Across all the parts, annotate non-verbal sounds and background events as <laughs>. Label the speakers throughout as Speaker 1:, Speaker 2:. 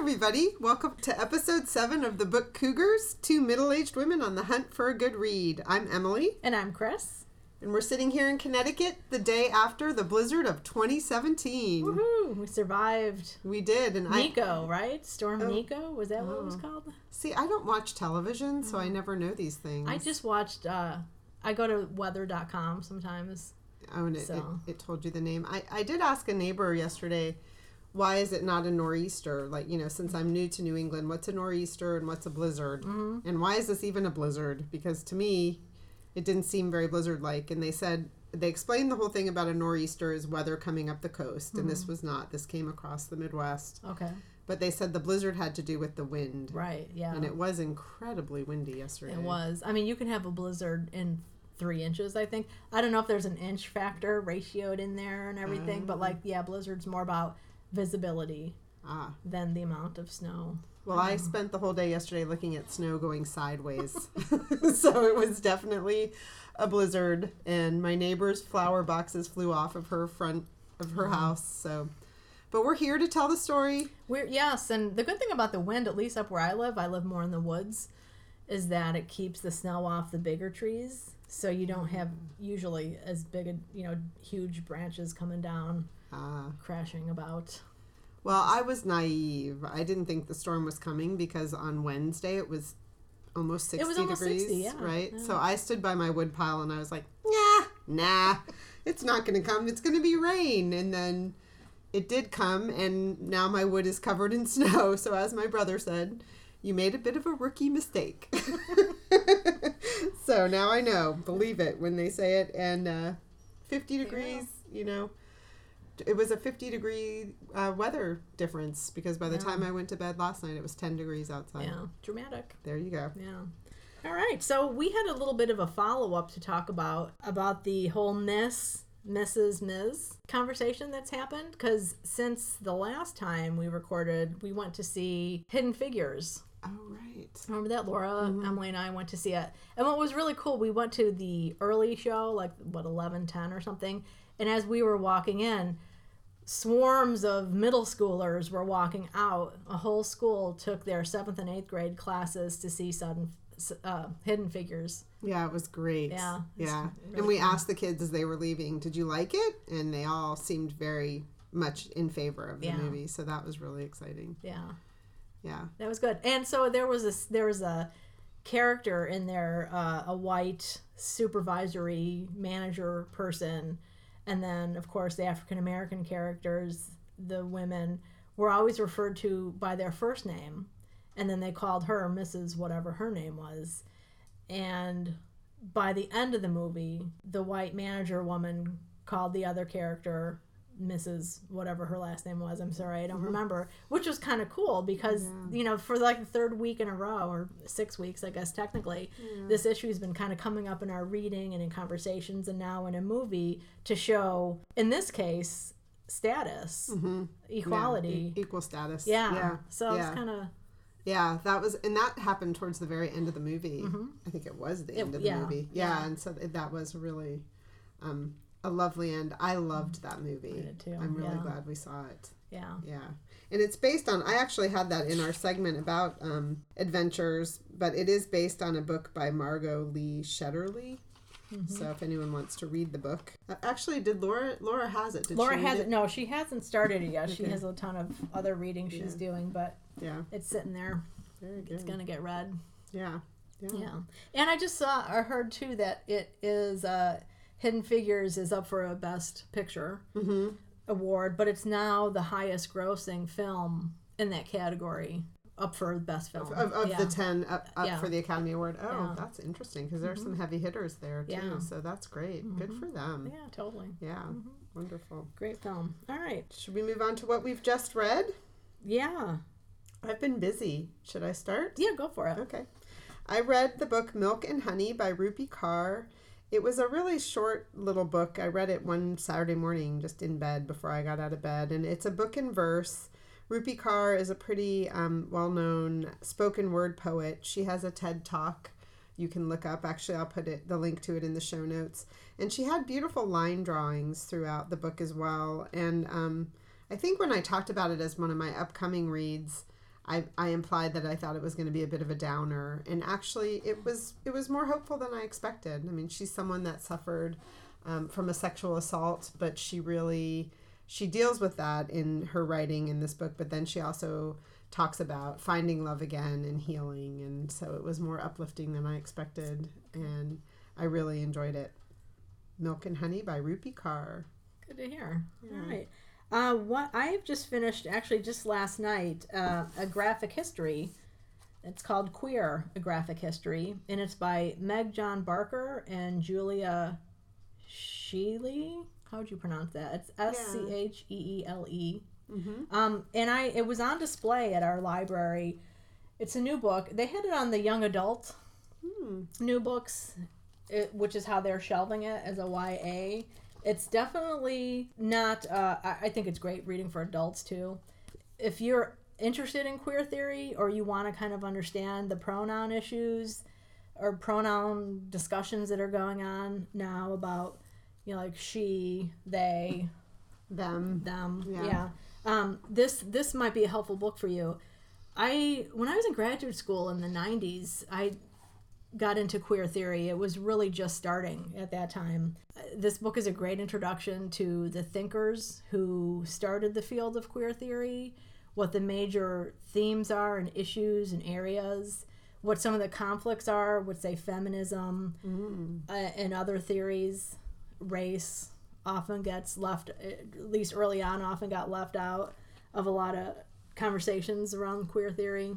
Speaker 1: everybody. Welcome to episode seven of the book Cougars Two Middle Aged Women on the Hunt for a Good Read. I'm Emily,
Speaker 2: And I'm Chris.
Speaker 1: and we're sitting here in Connecticut the day after the blizzard of 2017.
Speaker 2: Woohoo! We survived
Speaker 1: We did, and I
Speaker 2: Niko, right? Storm
Speaker 1: Oh.
Speaker 2: Niko? Was that what it was
Speaker 1: Oh.
Speaker 2: called?
Speaker 1: see. I don't watch television, so I never know these things.
Speaker 2: I just watched, uh, I go to weather.com sometimes.
Speaker 1: oh, and it,
Speaker 2: so.
Speaker 1: it, it told you the name. I I did ask a neighbor yesterday. Why is it not a nor'easter? Like, you know, since I'm new to New England, what's a nor'easter and what's a blizzard?
Speaker 2: Mm-hmm.
Speaker 1: And why is this even a blizzard? Because to me, it didn't seem very blizzard like. And they said, they explained the whole thing about a nor'easter is weather coming up the coast. And
Speaker 2: Mm-hmm.
Speaker 1: this was not. This came across the Midwest.
Speaker 2: Okay.
Speaker 1: But they said the blizzard had to do with the wind.
Speaker 2: Right, yeah.
Speaker 1: And it was incredibly windy yesterday.
Speaker 2: It was. I mean, you can have a blizzard in three inches, I think. I don't know if there's an inch factor ratioed in there and everything, but like, yeah, blizzard's more about visibility
Speaker 1: Ah.
Speaker 2: than the amount of snow.
Speaker 1: Well, I spent the whole day yesterday looking at snow going sideways. <laughs> so it was definitely a blizzard, and my neighbor's flower boxes flew off of her front of her house. So, but we're here to tell the story.
Speaker 2: We're yes, and the good thing about the wind, at least up where I live, I live more in the woods, is that it keeps the snow off the bigger trees. So you don't have usually as big a you know huge branches coming down,
Speaker 1: Uh,
Speaker 2: crashing about.
Speaker 1: well, I was naive. I didn't think the storm was coming because on Wednesday it was almost 60
Speaker 2: was almost
Speaker 1: degrees,
Speaker 2: 60, yeah,
Speaker 1: right?
Speaker 2: yeah.
Speaker 1: So I stood by my wood pile and I was like, nah, nah, it's not going to come. It's going to be rain. And then it did come, and now my wood is covered in <laughs> snow. So, as my brother said, you made a bit of a rookie mistake. <laughs> so now I know, believe it when they say it. And uh, 50 degrees, you know, it was a 50 degree uh, weather difference because by the
Speaker 2: Yeah.
Speaker 1: time I went to bed last night, it was 10 degrees outside.
Speaker 2: Yeah, dramatic.
Speaker 1: There you go.
Speaker 2: Yeah. All right. So we had a little bit of a follow up to talk about about the whole Miss Mrs. Ms. conversation that's happened because since the last time we recorded, we went to see Hidden Figures.
Speaker 1: Oh, right.
Speaker 2: Remember that, Laura, Emily, and I went to see it. And what was really cool, we went to the early show, like what eleven ten or something. And as we were walking in, swarms of middle schoolers were walking out. A whole school took their seventh and eighth grade classes to see sudden uh, Hidden Figures.
Speaker 1: Yeah, it was great.
Speaker 2: Yeah,
Speaker 1: Yeah.
Speaker 2: really
Speaker 1: and we
Speaker 2: fun.
Speaker 1: asked the kids as they were leaving, did you like it? And they all seemed very much in favor of the
Speaker 2: Yeah.
Speaker 1: movie. So that was really exciting.
Speaker 2: Yeah.
Speaker 1: Yeah.
Speaker 2: That was good. And so there was a there was a character in there, uh, a white supervisory manager person, and then of course the African American characters, the women, were always referred to by their first name, and then they called her Mrs. whatever her name was, and by the end of the movie, the white manager woman called the other character Mrs. whatever her last name was. I'm sorry, I don't mm-hmm. remember. Which was kind of cool because you know for like the third week in a row or six weeks, I guess technically, this issue has been kind of coming up in our reading and in conversations, and now in a movie to show, in this case, status, mm-hmm. equality.
Speaker 1: E- equal status.
Speaker 2: Yeah.
Speaker 1: Yeah.
Speaker 2: So
Speaker 1: yeah.
Speaker 2: it's kind of
Speaker 1: Yeah, that was, and that happened towards the very end of the movie. Mm-hmm. I think it was the end of the
Speaker 2: yeah,
Speaker 1: movie. Yeah,
Speaker 2: yeah.
Speaker 1: and so that was really um, a lovely end. I loved that movie.
Speaker 2: I did too,
Speaker 1: I'm really
Speaker 2: yeah.
Speaker 1: glad we saw it.
Speaker 2: yeah.
Speaker 1: Yeah. And it's based on, I actually had that in our segment about um, adventures, but it is based on a book by Margot Lee Shetterly.
Speaker 2: Mm-hmm.
Speaker 1: So if anyone wants to read the book, Uh, actually, did Laura? Laura has it. Did
Speaker 2: Laura
Speaker 1: has
Speaker 2: it? No, she hasn't started it yet. She has a ton of other reading she's doing, but
Speaker 1: Yeah.
Speaker 2: it's sitting there.
Speaker 1: Very
Speaker 2: It's gonna get read.
Speaker 1: Yeah. Yeah.
Speaker 2: Yeah, and I just saw or heard too that it is uh, Hidden Figures is up for a Best Picture
Speaker 1: Mm-hmm.
Speaker 2: award, but it's now the highest grossing film in that category, up for Best Film.
Speaker 1: Of, of
Speaker 2: yeah.
Speaker 1: the 10 up, up
Speaker 2: Yeah.
Speaker 1: for the Academy Award. Oh,
Speaker 2: Yeah. Mm-hmm.
Speaker 1: that's interesting because there's some heavy hitters there too. So that's great. Good for them.
Speaker 2: yeah, totally
Speaker 1: Yeah. Wonderful.
Speaker 2: great film. All right,
Speaker 1: Should we move on to what we've just read?
Speaker 2: yeah,
Speaker 1: I've been busy. Should I start?
Speaker 2: yeah, go for it.
Speaker 1: Okay. I read the book Milk and Honey by Rupi Kaur. It was a really short little book. I read it one Saturday morning just in bed before I got out of bed. And it's a book in verse. Rupi Kaur is a pretty um, well known spoken word poet. She has a TED talk you can look up. Actually, I'll put it the link to it in the show notes. And she had beautiful line drawings throughout the book as well. And um, I think when I talked about it as one of my upcoming reads, I, I implied that I thought it was going to be a bit of a downer, and actually, it was it was more hopeful than I expected. I mean, she's someone that suffered um, from a sexual assault, but she really she deals with that in her writing in this book. But then she also talks about finding love again and healing, and so it was more uplifting than I expected, and I really enjoyed it. Milk and Honey by Rupi Kaur.
Speaker 2: Good to hear. All right. Uh, what I've just finished, actually, just last night, uh, a graphic history. It's called Queer: A Graphic History, and it's by Meg John Barker and Julia Scheele. How would you pronounce that? It's S C H E E L E. Um, and I, it was on display at our library. It's a new book. They had it on the young adult
Speaker 1: Hmm.
Speaker 2: new books, it, which is how they're shelving it as a YA. It's definitely not. Uh, I, I think it's great reading for adults too. If you're interested in queer theory or you want to kind of understand the pronoun issues or pronoun discussions that are going on now about, you know, like she, they,
Speaker 1: Them.
Speaker 2: them.
Speaker 1: Yeah.
Speaker 2: Yeah. Um, this this might be a helpful book for you. I when I was in graduate school in the '90s, I got into queer theory. It was really just starting at that time. This book is a great introduction to the thinkers who started the field of queer theory, what the major themes are and issues and areas, what some of the conflicts are with, say, feminism uh, and other theories, race often gets left, at least early on, often got left out of a lot of conversations around queer theory.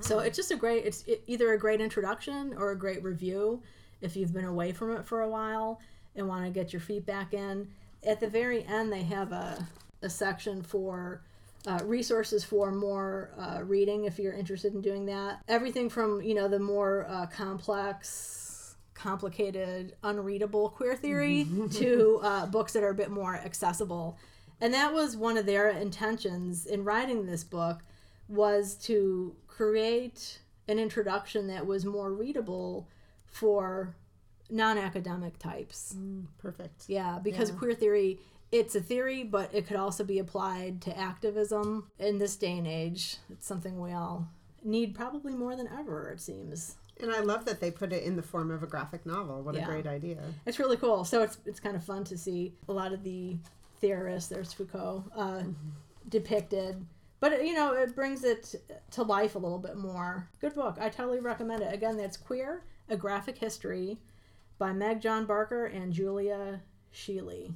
Speaker 2: So it's just a great, it's either a great introduction or a great review if you've been away from it for a while and want to get your feet back in. At the very end, they have a, a section for uh, resources for more uh, reading if you're interested in doing that. Everything from, you know, the more uh, complex, complicated, unreadable queer theory to uh, books that are a bit more accessible. And that was one of their intentions in writing this book was to create an introduction that was more readable for non-academic types.
Speaker 1: Perfect.
Speaker 2: Yeah, because queer theory it's a theory, but it could also be applied to activism in this day and age. It's something we all need probably more than ever, it seems.
Speaker 1: And I love that they put it in the form of a graphic novel. What
Speaker 2: Yeah.
Speaker 1: a great idea.
Speaker 2: It's really cool. So it's it's kind of fun to see a lot of the theorists, there's Foucault, uh, depicted. But you know, it brings it to life a little bit more. Good book. I totally recommend it. Again, that's Queer: A Graphic History by Meg John Barker and Julia Scheele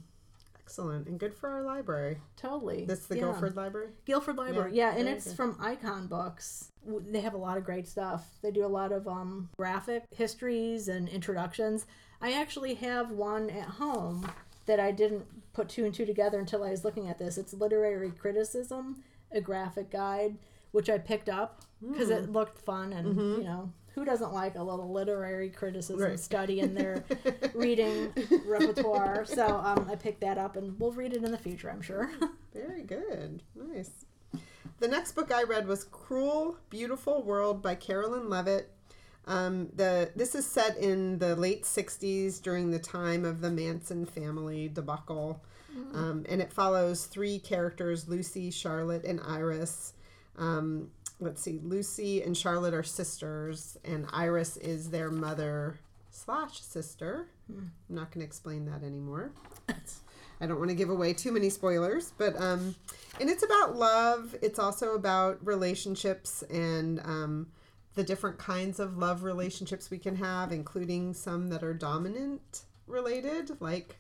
Speaker 1: Excellent. And good for our library.
Speaker 2: Totally.
Speaker 1: This is the
Speaker 2: Yeah.
Speaker 1: Guilford Library?
Speaker 2: Guilford Library,
Speaker 1: Yeah,
Speaker 2: yeah, and it's
Speaker 1: good.
Speaker 2: from Icon Books. They have a lot of great stuff. They do a lot of um, graphic histories and introductions. I actually have one at home that I didn't put two and two together until I was looking at this. It's Literary Criticism, a graphic guide, which I picked up because
Speaker 1: Hmm.
Speaker 2: it looked fun and, you know, who doesn't like a little literary criticism
Speaker 1: Mm-hmm. Right.
Speaker 2: study in their <laughs> reading repertoire? <laughs> So um, I picked that up and we'll read it in the future, I'm sure. <laughs>
Speaker 1: Very good. Nice. The next book I read was Cruel, Beautiful World by Carolyn Leavitt. Um, the this is set in the late '60s during the time of the Manson family debacle, um, and it follows three characters: Lucy, Charlotte, and Iris. Um, let's see, Lucy and Charlotte are sisters, and Iris is their mother slash sister. I'm not going to explain that anymore. <laughs> I don't want to give away too many spoilers, but um, and it's about love. It's also about relationships and um, the different kinds of love relationships we can have, including some that are dominant related, like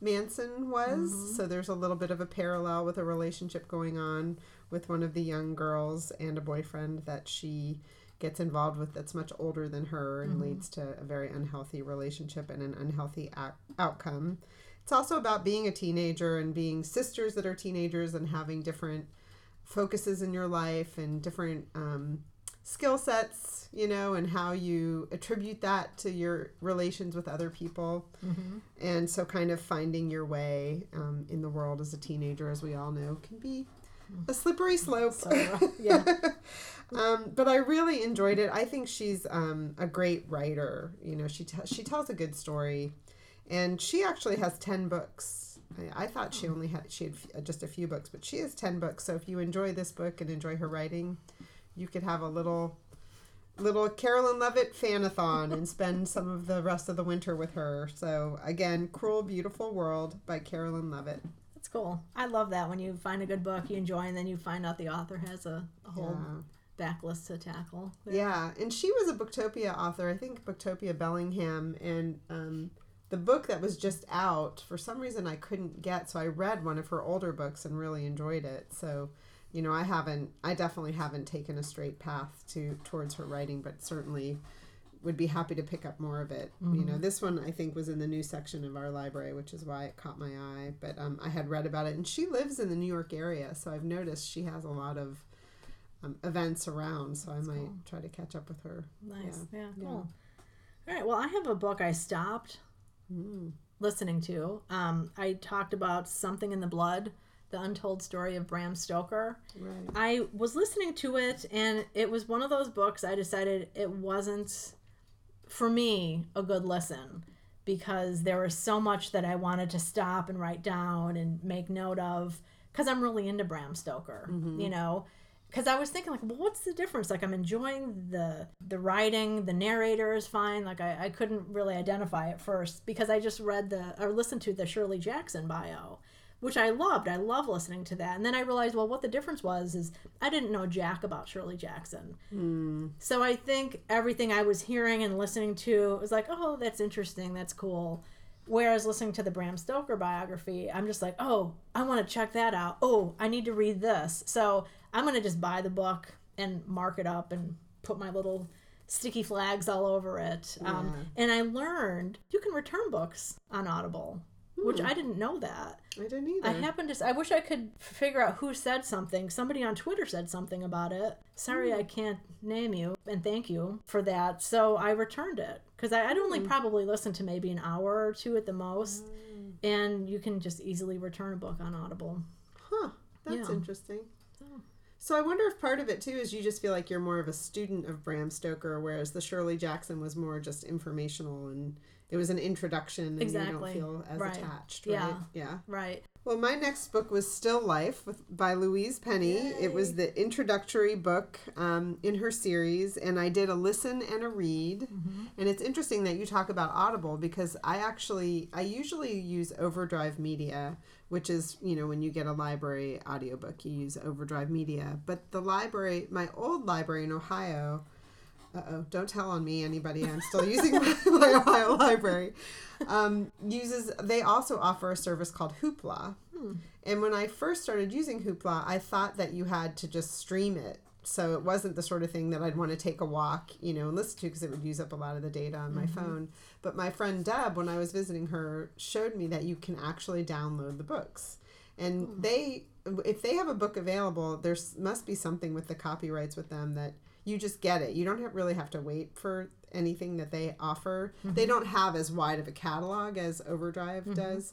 Speaker 1: Manson was. So there's a little bit of a parallel with a relationship going on with one of the young girls and a boyfriend that she gets involved with that's much older than her and leads to a very unhealthy relationship and an unhealthy ac- outcome. It's also about being a teenager and being sisters that are teenagers and having different focuses in your life and different um, skill sets, you know, and how you attribute that to your relations with other people. And so, kind of finding your way um, in the world as a teenager, as we all know, can be a slippery slope.
Speaker 2: So, yeah. <laughs>
Speaker 1: um, but I really enjoyed it. I think she's um, a great writer. You know, she t- she tells a good story, and she actually has ten books I, I thought she only had she had just a few books, but she has ten books. So if you enjoy this book and enjoy her writing, you could have a little little Carolyn Leavitt fanathon and spend some of the rest of the winter with her. So again, Cruel Beautiful World by Carolyn Leavitt.
Speaker 2: That's cool. I love that when you find a good book you enjoy and then you find out the author has a, a whole backlist to tackle.
Speaker 1: Yeah, and she was a Booktopia author. I think Booktopia Bellingham, and um, the book that was just out for some reason I couldn't get, so I read one of her older books and really enjoyed it. So, you know, I haven't, I definitely haven't taken a straight path to towards her writing, but certainly would be happy to pick up more of it. Mm-hmm. You know, this one I think was in the new section of our library, which is why it caught my eye. But um, I had read about it, and she lives in the New York area, so I've noticed she has a lot of um, events around. So That's I might cool. try to catch up with her.
Speaker 2: Nice, yeah, yeah cool. Yeah. All right, well, I have a book I stopped mm. listening to. Um, I talked about Something in the Blood the untold story of Bram Stoker. Right. I was listening to it, and it was one of those books I decided it wasn't for me a good listen because there was so much that I wanted to stop and write down and make note of because I'm really into Bram Stoker, mm-hmm. you know. Because I was thinking, like, well, what's the difference? Like, I'm enjoying the the writing, the narrator is fine. Like, I, I couldn't really identify at first because I just read the or listened to the Shirley Jackson bio, which I loved. I love listening to that. And then I realized, well, what the difference was is I didn't know jack about Shirley Jackson. Mm. So I think everything I was hearing and listening to was like, oh, that's interesting. That's cool. Whereas listening to the Bram Stoker biography, I'm just like, oh, I want to check that out. Oh, I need to read this. So I'm going to just buy the book and mark it up and put my little sticky flags all over it. Um, yeah. Um, and I learned you can return books on Audible which hmm. I didn't know that.
Speaker 1: I didn't either.
Speaker 2: I happened to. I wish I could figure out who said something. Somebody on Twitter said something about it. Sorry, mm. I can't name you, and thank you for that. So I returned it because I'd only mm. probably listened to maybe an hour or two at the most, mm. and you can just easily return a book on Audible.
Speaker 1: Huh. That's yeah. interesting. So I wonder if part of it too is you just feel like you're more of a student of Bram Stoker, whereas the Shirley Jackson was more just informational and it was an introduction and exactly. you don't feel as right. attached, right?
Speaker 2: Yeah. Yeah. Right.
Speaker 1: Well, my next book was Still Life with, by Louise Penny. Yay. It was the introductory book um, in her series, and I did a listen and a read. Mm-hmm. And it's interesting that you talk about Audible because I actually, I usually use Overdrive Media, which is, you know, when you get a library audiobook, you use Overdrive Media. But the library, my old library in Ohio, uh oh, don't tell on me, anybody. I'm still using my, <laughs> my Ohio library. Um, uses they also offer a service called Hoopla. Hmm. And when I first started using Hoopla, I thought that you had to just stream it. So it wasn't the sort of thing that I'd want to take a walk, you know, and listen to because it would use up a lot of the data on my mm-hmm. phone. But my friend Deb, when I was visiting her, showed me that you can actually download the books. And hmm. they, if they have a book available, there must be something with the copyrights with them that you just get it. You don't have, really have to wait for anything that they offer. Mm-hmm. They don't have as wide of a catalog as Overdrive mm-hmm. does.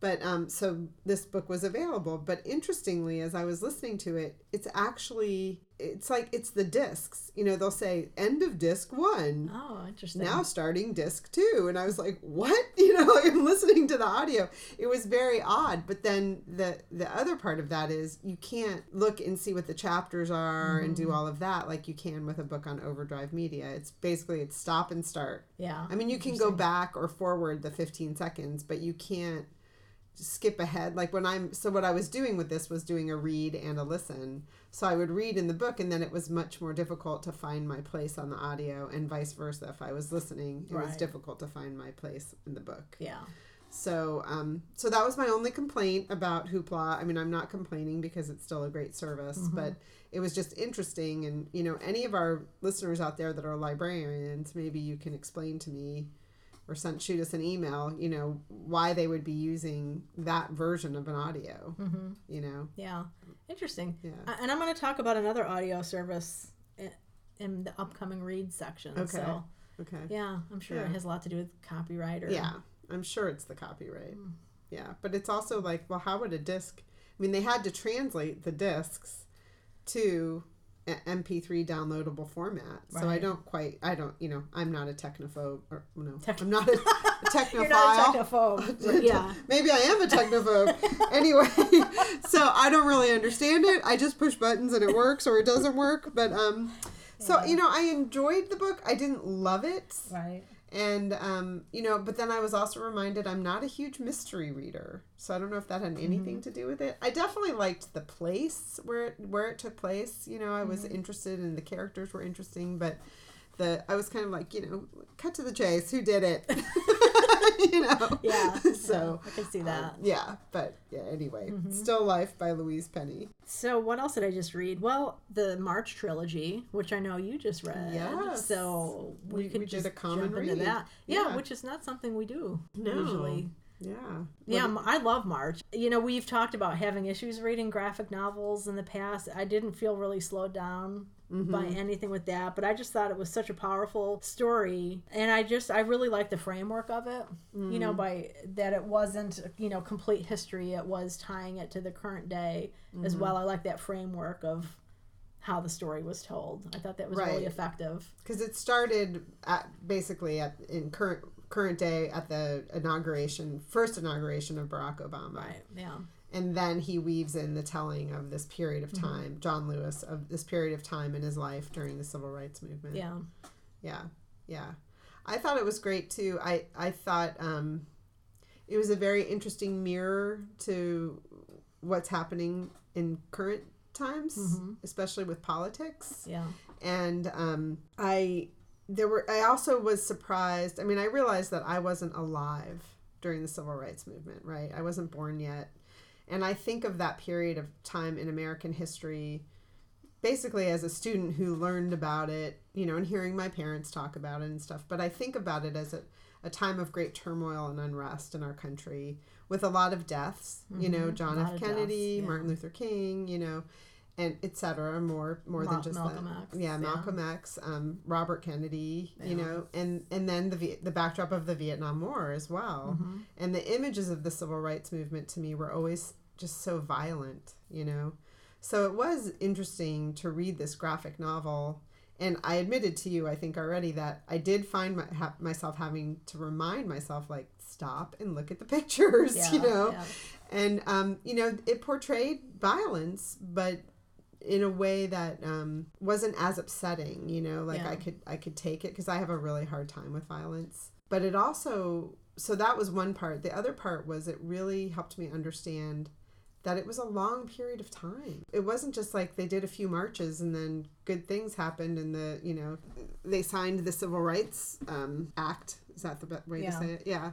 Speaker 1: But um, so this book was available. But interestingly, as I was listening to it, it's actually it's like it's the discs. You know, they'll say end of disc one.
Speaker 2: Oh, interesting.
Speaker 1: Now starting disc two, and I was like, what? <laughs> You know, I'm listening to the audio. It was very odd. But then the the other part of that is you can't look and see what the chapters are mm-hmm. and do mm-hmm. all of that like you can with a book on Overdrive Media. It's basically it's stop and start.
Speaker 2: Yeah.
Speaker 1: I mean, you can go back or forward the 15 seconds, but you can't skip ahead. Like when i'm so what i was doing with this was doing a read and a listen. So i would read in the book and then it was much more difficult to find my place on the audio and vice versa. If i was listening it right. was difficult to find my place in the book.
Speaker 2: Yeah.
Speaker 1: So um so that was my only complaint about hoopla. I mean i'm not complaining because it's still a great service mm-hmm. but it was just interesting. And you know any of our listeners out there that are librarians maybe you can explain to me or sent shoot us an email you know why they would be using that version of an audio mm-hmm. you know?
Speaker 2: Yeah. Interesting. Yeah. And i'm going to talk about another audio service in, the upcoming read section okay. so, okay. Yeah i'm sure yeah. it has a lot to do with copyright or
Speaker 1: yeah i'm sure it's the copyright. Mm. yeah but it's also like well how would a disc i mean they had to translate the discs to MP3 downloadable format. So I don't quite. I don't. You know, I'm not a technophobe. Or no,
Speaker 2: Tech-
Speaker 1: I'm not a, a <laughs> technophile.
Speaker 2: You're not a technophobe. <laughs> yeah.
Speaker 1: Maybe I am a technophobe. <laughs> anyway, so I don't really understand it. I just push buttons and it works or it doesn't work. But um, so
Speaker 2: Yeah.
Speaker 1: you know, I enjoyed the book. I didn't love it,
Speaker 2: Right.
Speaker 1: And um, you know, but then I was also reminded I'm not a huge mystery reader, so I don't know if that had anything
Speaker 2: Mm-hmm.
Speaker 1: to do with it. I definitely liked the place where it, where it took place. You know, I was
Speaker 2: Mm-hmm.
Speaker 1: interested and the characters were interesting, but. The, I was kind of like, you know, cut to the chase. Who did it? <laughs> <laughs> you know.
Speaker 2: Yeah. <laughs>
Speaker 1: So
Speaker 2: yeah, I can see that.
Speaker 1: um, yeah, but yeah. Anyway,
Speaker 2: Mm-hmm.
Speaker 1: Still Life by Louise Penny.
Speaker 2: So what else did I just read? Well, the March trilogy, which I know you just read.
Speaker 1: Yeah.
Speaker 2: So we,
Speaker 1: We-
Speaker 2: could
Speaker 1: we did
Speaker 2: just
Speaker 1: a common
Speaker 2: jump into that. Yeah,
Speaker 1: Yeah.
Speaker 2: which is not something we do
Speaker 1: No.
Speaker 2: usually.
Speaker 1: Yeah.
Speaker 2: Yeah, I love March. You know, we've talked about having issues reading graphic novels in the past. I didn't feel really slowed down by mm-hmm. anything with that, but I just thought it was such a powerful story, and I just I really like the framework of it. You know, mm. by that it wasn't you know complete history; it was tying it to the current day as mm-hmm. well. I like that framework of how the story was told. I thought that was really effective.
Speaker 1: Because it started at basically at in current current day at the inauguration, first inauguration of Barack Obama,
Speaker 2: Right? Yeah.
Speaker 1: And then he weaves in the telling of this period
Speaker 2: Mm-hmm.
Speaker 1: of time, John Lewis of this period of time in his life during the civil rights movement.
Speaker 2: Yeah.
Speaker 1: yeah yeah i thought it was great too i i thought um it was a very interesting mirror to what's happening in current times
Speaker 2: Mhm.
Speaker 1: especially with politics
Speaker 2: Yeah.
Speaker 1: and um i there were i also was surprised i mean i realized that i wasn't alive during the civil rights movement right i wasn't born yet and i think of that period of time in american history basically as a student who learned about it you know and hearing my parents talk about it and stuff but i think about it as a, a time of great turmoil and unrest in our country with a lot of deaths you know
Speaker 2: Mhm.
Speaker 1: john f kennedy
Speaker 2: deaths, yeah.
Speaker 1: martin luther king you know and etc more more than just
Speaker 2: Malcolm
Speaker 1: that
Speaker 2: X,
Speaker 1: yeah
Speaker 2: yeah.
Speaker 1: malcolm x um, robert kennedy you know and and then the Viet- the backdrop of the vietnam war as well
Speaker 2: Mhm.
Speaker 1: and the images of the civil rights movement to me were always just so violent you know so it was interesting to read this graphic novel and i admitted to you i think already that i did find my, ha- myself having to remind myself like stop and look at the <laughs> pictures
Speaker 2: Yeah.
Speaker 1: you know
Speaker 2: yeah.
Speaker 1: and um, you know it portrayed violence but in a way that um, wasn't as upsetting you know like
Speaker 2: Yeah.
Speaker 1: i could i could take it because i have a really hard time with violence but it also so that was one part the other part was it really helped me understand that it was a long period of time it wasn't just like they did a few marches and then good things happened and the you know they signed the civil rights um, act is that the way
Speaker 2: Yeah.
Speaker 1: to say it yeah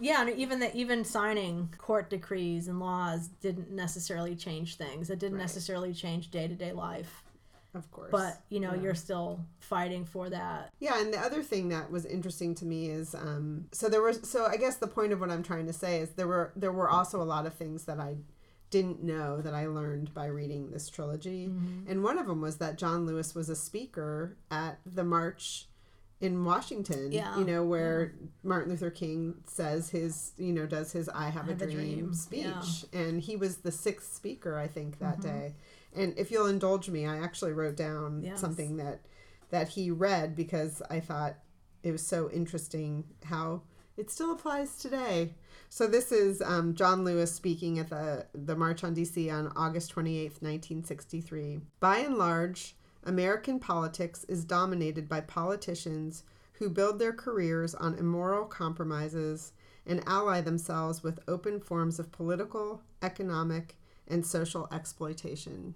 Speaker 2: Yeah, and even that even signing court decrees and laws didn't necessarily change things. It didn't
Speaker 1: Right.
Speaker 2: necessarily change day to day life.
Speaker 1: Of course
Speaker 2: But you know,
Speaker 1: Yeah.
Speaker 2: you're still fighting for that.
Speaker 1: Yeah, and the other thing that was interesting to me is um, so there was so I guess the point of what I'm trying to say is there were there were also a lot of things that I didn't know that I learned by reading this trilogy,
Speaker 2: Mm-hmm.
Speaker 1: and one of them was that John Lewis was a speaker at the march in Washington.
Speaker 2: Yeah,
Speaker 1: you know where Martin Luther King says his you know does his "I Have, a,
Speaker 2: Have a
Speaker 1: dream,
Speaker 2: Dream,
Speaker 1: speech,
Speaker 2: yeah.
Speaker 1: and he was the sixth speaker I think that
Speaker 2: Mm-hmm.
Speaker 1: day. And if you'll indulge me, I actually wrote down
Speaker 2: Yes.
Speaker 1: something that that he read because I thought it was so interesting how it still applies today. So this is um, John Lewis speaking at the the March on DC on August twenty eighth, nineteen sixty three. By and large, American politics is dominated by politicians who build their careers on immoral compromises and ally themselves with open forms of political, economic, and social exploitation.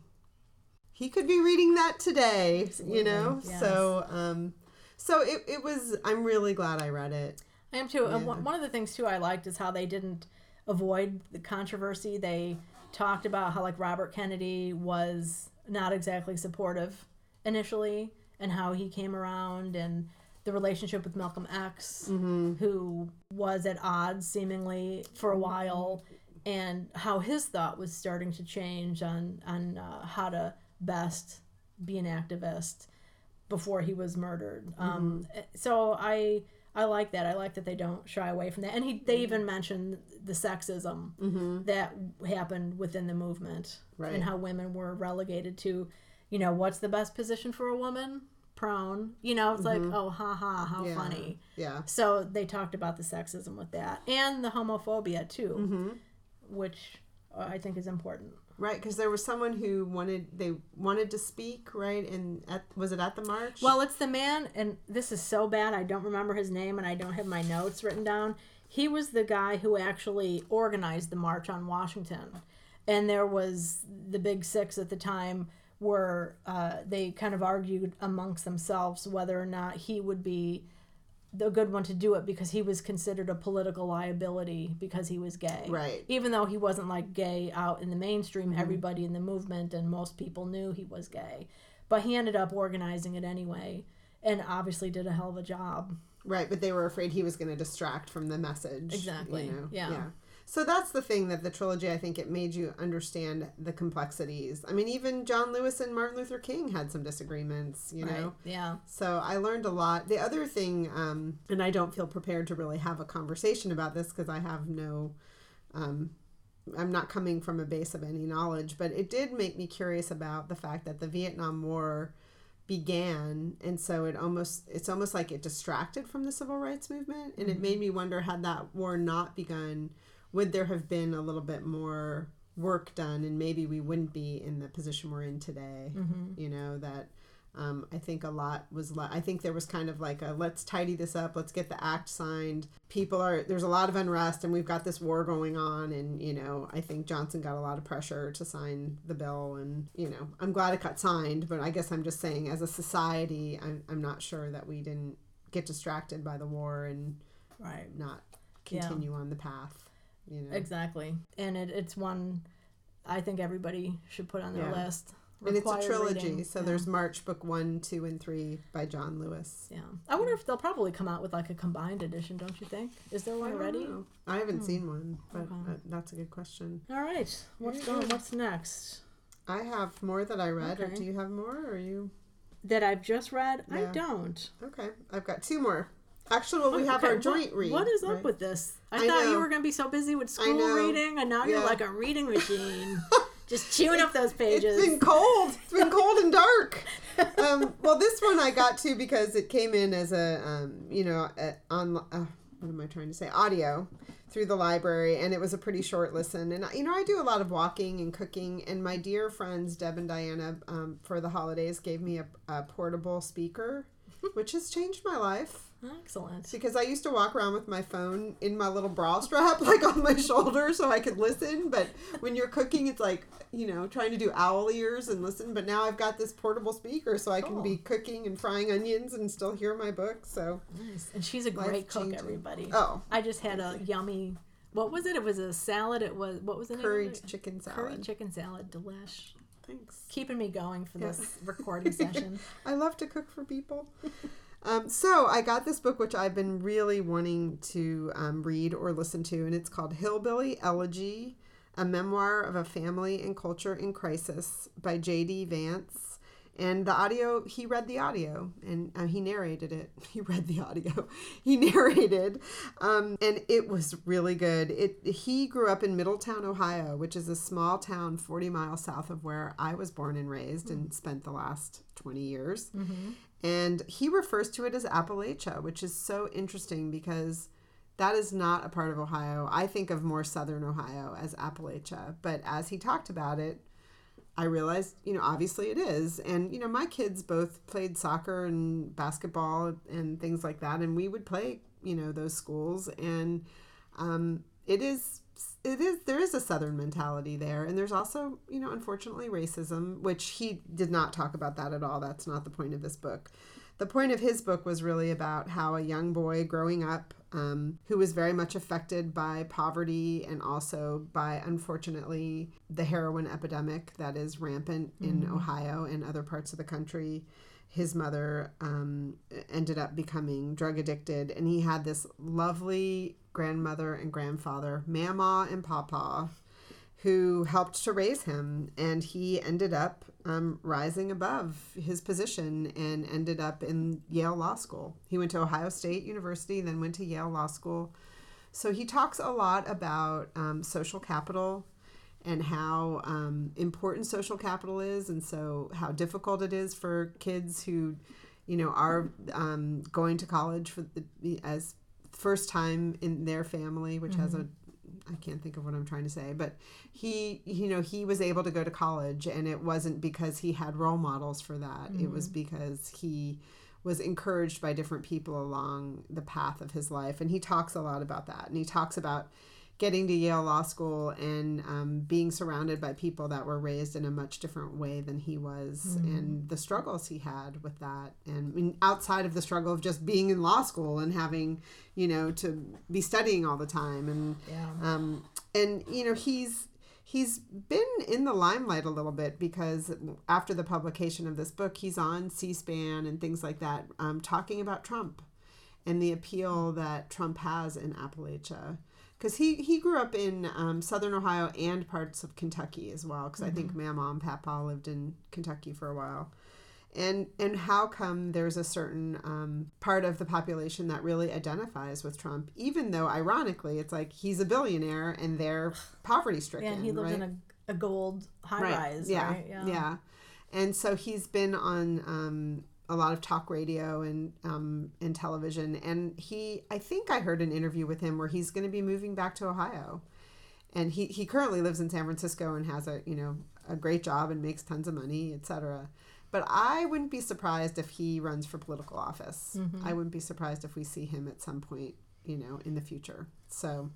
Speaker 1: He could be reading that today, you know.
Speaker 2: Yes.
Speaker 1: So, um, so it, it was. I'm really glad I read it.
Speaker 2: I am too. And
Speaker 1: Yeah.
Speaker 2: one one of the things too I liked is how they didn't avoid the controversy. They talked about how like Robert Kennedy was not exactly supportive initially, and how he came around and the relationship with Malcolm X, who was at odds seemingly for a while, and how his thought was starting to change on on uh, how to best be an activist before he was murdered. Um, so I I like that. I like that they don't shy away from that. And he they even mentioned the sexism that happened within the movement
Speaker 1: Right.
Speaker 2: and how women were relegated to you know, what's the best position for a woman? Prone. You know, it's like, oh, ha ha, how
Speaker 1: Mm-hmm. Yeah.
Speaker 2: funny.
Speaker 1: Yeah.
Speaker 2: So they talked about the sexism with that and the homophobia too,
Speaker 1: Mm-hmm.
Speaker 2: Which uh, I think is important.
Speaker 1: Right, because there was someone who wanted they wanted to speak, right? And at was it at the march?
Speaker 2: Well, it's the man, and this is so bad. I don't remember his name, and I don't have my notes written down. He was the guy who actually organized the march on Washington, and there was the Big Six at the time, where uh, they kind of argued amongst themselves whether or not he would be the good one to do it because he was considered a political liability because he was gay.
Speaker 1: Right.
Speaker 2: Even though he wasn't like gay out in the mainstream, mm-hmm. everybody in the movement and most people knew he was gay. But he ended up organizing it anyway and obviously did a hell of a job.
Speaker 1: Right, but they were afraid he was going to distract from the message.
Speaker 2: Exactly,
Speaker 1: You know?
Speaker 2: yeah.
Speaker 1: So that's the thing that the trilogy, I think, it made you understand the complexities. I mean, even John Lewis and Martin Luther King had some disagreements, you know?
Speaker 2: Right. Yeah.
Speaker 1: So I learned a lot. The other thing, um, and I don't feel prepared to really have a conversation about this because I have no, um, I'm not coming from a base of any knowledge, but it did make me curious about the fact that the Vietnam War began and so it almost it's almost like it distracted from the civil rights movement and it made me wonder had that war not begun would there have been a little bit more work done and maybe we wouldn't be in the position we're in today you know that um, I think a lot was. Le- I think there was kind of like a let's tidy this up. Let's get the act signed. People are there's a lot of unrest, and we've got this war going on. And you know, I think Johnson got a lot of pressure to sign the bill. And you know, I'm glad it got signed. But I guess I'm just saying, as a society, I'm I'm not sure that we didn't get distracted by the war and
Speaker 2: Right.
Speaker 1: not continue on the path. You know,
Speaker 2: Exactly. And it, it's one I think everybody should put on their
Speaker 1: Yeah.
Speaker 2: list.
Speaker 1: and it's a trilogy.
Speaker 2: reading.
Speaker 1: So
Speaker 2: Yeah.
Speaker 1: there's March Book One, Two, and Three by John Lewis.
Speaker 2: Yeah. I wonder if they'll probably come out with like a combined edition, don't you think? Is there one
Speaker 1: I
Speaker 2: already?
Speaker 1: know. I haven't seen one, but
Speaker 2: Okay.
Speaker 1: uh, that's a good question.
Speaker 2: All right. What's going what's next?
Speaker 1: I have more that I read, or do you have more? Or are you
Speaker 2: That I've just read? I don't.
Speaker 1: okay? I've got two more. Actually, well, we have
Speaker 2: Okay,
Speaker 1: our
Speaker 2: what-
Speaker 1: joint read.
Speaker 2: What is up
Speaker 1: right?
Speaker 2: with this? I,
Speaker 1: I
Speaker 2: thought you were going to be so busy with school reading, and now you're like a reading machine, <laughs> just chewing up those pages.
Speaker 1: It's been cold. It's been <laughs> cold and dark. <laughs> Um, well, this one I got to because it came in as a, um, you know, a, on. Uh, what am I trying to say? Audio through the library, and it was a pretty short listen. And you know, I do a lot of walking and cooking, and my dear friends Deb and Diana, um, for the holidays, gave me a, a portable speaker, which has changed my life.
Speaker 2: Excellent.
Speaker 1: because I used to walk around with my phone in my little bra strap, <laughs> like on my shoulder, so I could listen. But when you're cooking, it's like you know trying to do owl ears and listen. But now I've got this portable speaker, so I can be oh. cooking and frying onions and still hear my book. So
Speaker 2: Nice. And she's a great cook,
Speaker 1: Life-changing.
Speaker 2: everybody.
Speaker 1: oh,
Speaker 2: I just had a yummy. What was it? It was a salad. It was what was it?
Speaker 1: curried chicken salad.
Speaker 2: Curry chicken salad. Delish.
Speaker 1: Thanks.
Speaker 2: Keeping me going for
Speaker 1: Yeah.
Speaker 2: this <laughs> recording session.
Speaker 1: I love to cook for people. <laughs> Um, so I got this book, which I've been really wanting to um, read or listen to, and it's called Hillbilly Elegy: A Memoir of a Family and Culture in Crisis by J.D. Vance. And the audio, he read the audio and uh, he narrated it. <laughs> He read the audio. <laughs> He narrated, um, and it was really good. It he grew up in Middletown, Ohio, which is a small town 40 miles south of where I was born and raised, and spent the last 20 years. And he refers to it as Appalachia, which is so interesting because that is not a part of Ohio. I think of more southern Ohio as Appalachia. But as he talked about it, I realized, you know, obviously it is. And, you know, my kids both played soccer and basketball and things like that. And we would play, you know, those schools. And um, it is, it is, there is a Southern mentality there. And there's also, you know, unfortunately racism, which he did not talk about that at all. That's not the point of this book. The point of his book was really about how a young boy growing up um, who was very much affected by poverty and also by, unfortunately, the heroin epidemic that is rampant in Ohio and other parts of the country. His mother um, ended up becoming drug addicted, and he had this lovely grandmother and grandfather, Mamaw and Papaw, who helped to raise him. And he ended up um, rising above his position and ended up in Yale Law School. He went to Ohio State University, then went to Yale Law School. So he talks a lot about um, social capital and how um, important social capital is, and so how difficult it is for kids who, you know, are um, going to college for the, as first time in their family, which has a I can't think of what I'm trying to say, but he, you know, he was able to go to college, and it wasn't because he had role models for that. It was because he was encouraged by different people along the path of his life, and he talks a lot about that. And he talks about getting to Yale Law School and um, being surrounded by people that were raised in a much different way than he was, and the struggles he had with that. And I mean, outside of the struggle of just being in law school and having, you know, to be studying all the time, and
Speaker 2: Yeah.
Speaker 1: um, and you know he's he's been in the limelight a little bit because after the publication of this book, he's on C-SPAN and things like that, um, talking about Trump and the appeal that Trump has in Appalachia. Because he, he grew up in um, southern Ohio and parts of Kentucky as well. Because I think my mom and papa lived in Kentucky for a while. And, and how come there's a certain um, part of the population that really identifies with Trump, even though ironically it's like he's a billionaire and they're <sighs> poverty stricken.
Speaker 2: and he lived
Speaker 1: right?
Speaker 2: in a, a gold high rise.
Speaker 1: Yeah,
Speaker 2: Right?
Speaker 1: yeah, And so he's been on um, a lot of talk radio and um, and television. And he, I think I heard an interview with him where he's going to be moving back to Ohio. And he, he currently lives in San Francisco and has a you know a great job and makes tons of money, etc. But I wouldn't be surprised if he runs for political office. I wouldn't be surprised if we see him at some point, you know, in the future. So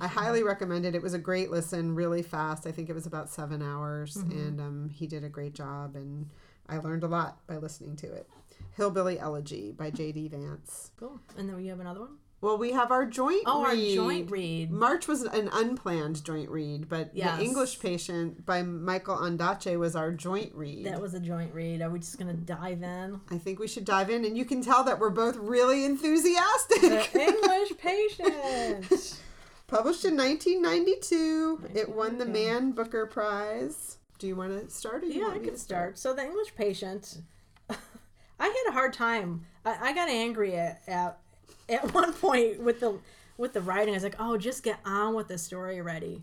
Speaker 1: I highly recommend it. It was a great listen, really fast. I think it was about seven hours, and um, he did a great job, and I learned a lot by listening to it. Hillbilly Elegy by J.D. Vance.
Speaker 2: Cool. And then we have another one.
Speaker 1: Well, we have our joint
Speaker 2: Oh, our
Speaker 1: read.
Speaker 2: joint read.
Speaker 1: March was an unplanned joint read, but
Speaker 2: Yes.
Speaker 1: The English Patient by Michael Ondaatje was our joint read.
Speaker 2: That was a joint read. Are we just gonna dive in?
Speaker 1: I think we should dive in, and you can tell that we're both really enthusiastic.
Speaker 2: The <laughs> English patient. <laughs>
Speaker 1: Published in 1992, it won the
Speaker 2: 1992.
Speaker 1: Man Booker Prize. Do you want to start? Or you
Speaker 2: Yeah,
Speaker 1: want
Speaker 2: I could
Speaker 1: to
Speaker 2: start. So the English patient, <laughs> I had a hard time. I, I got angry at, at at <laughs> one point with the with the writing. I was like, oh, just get on with the story already.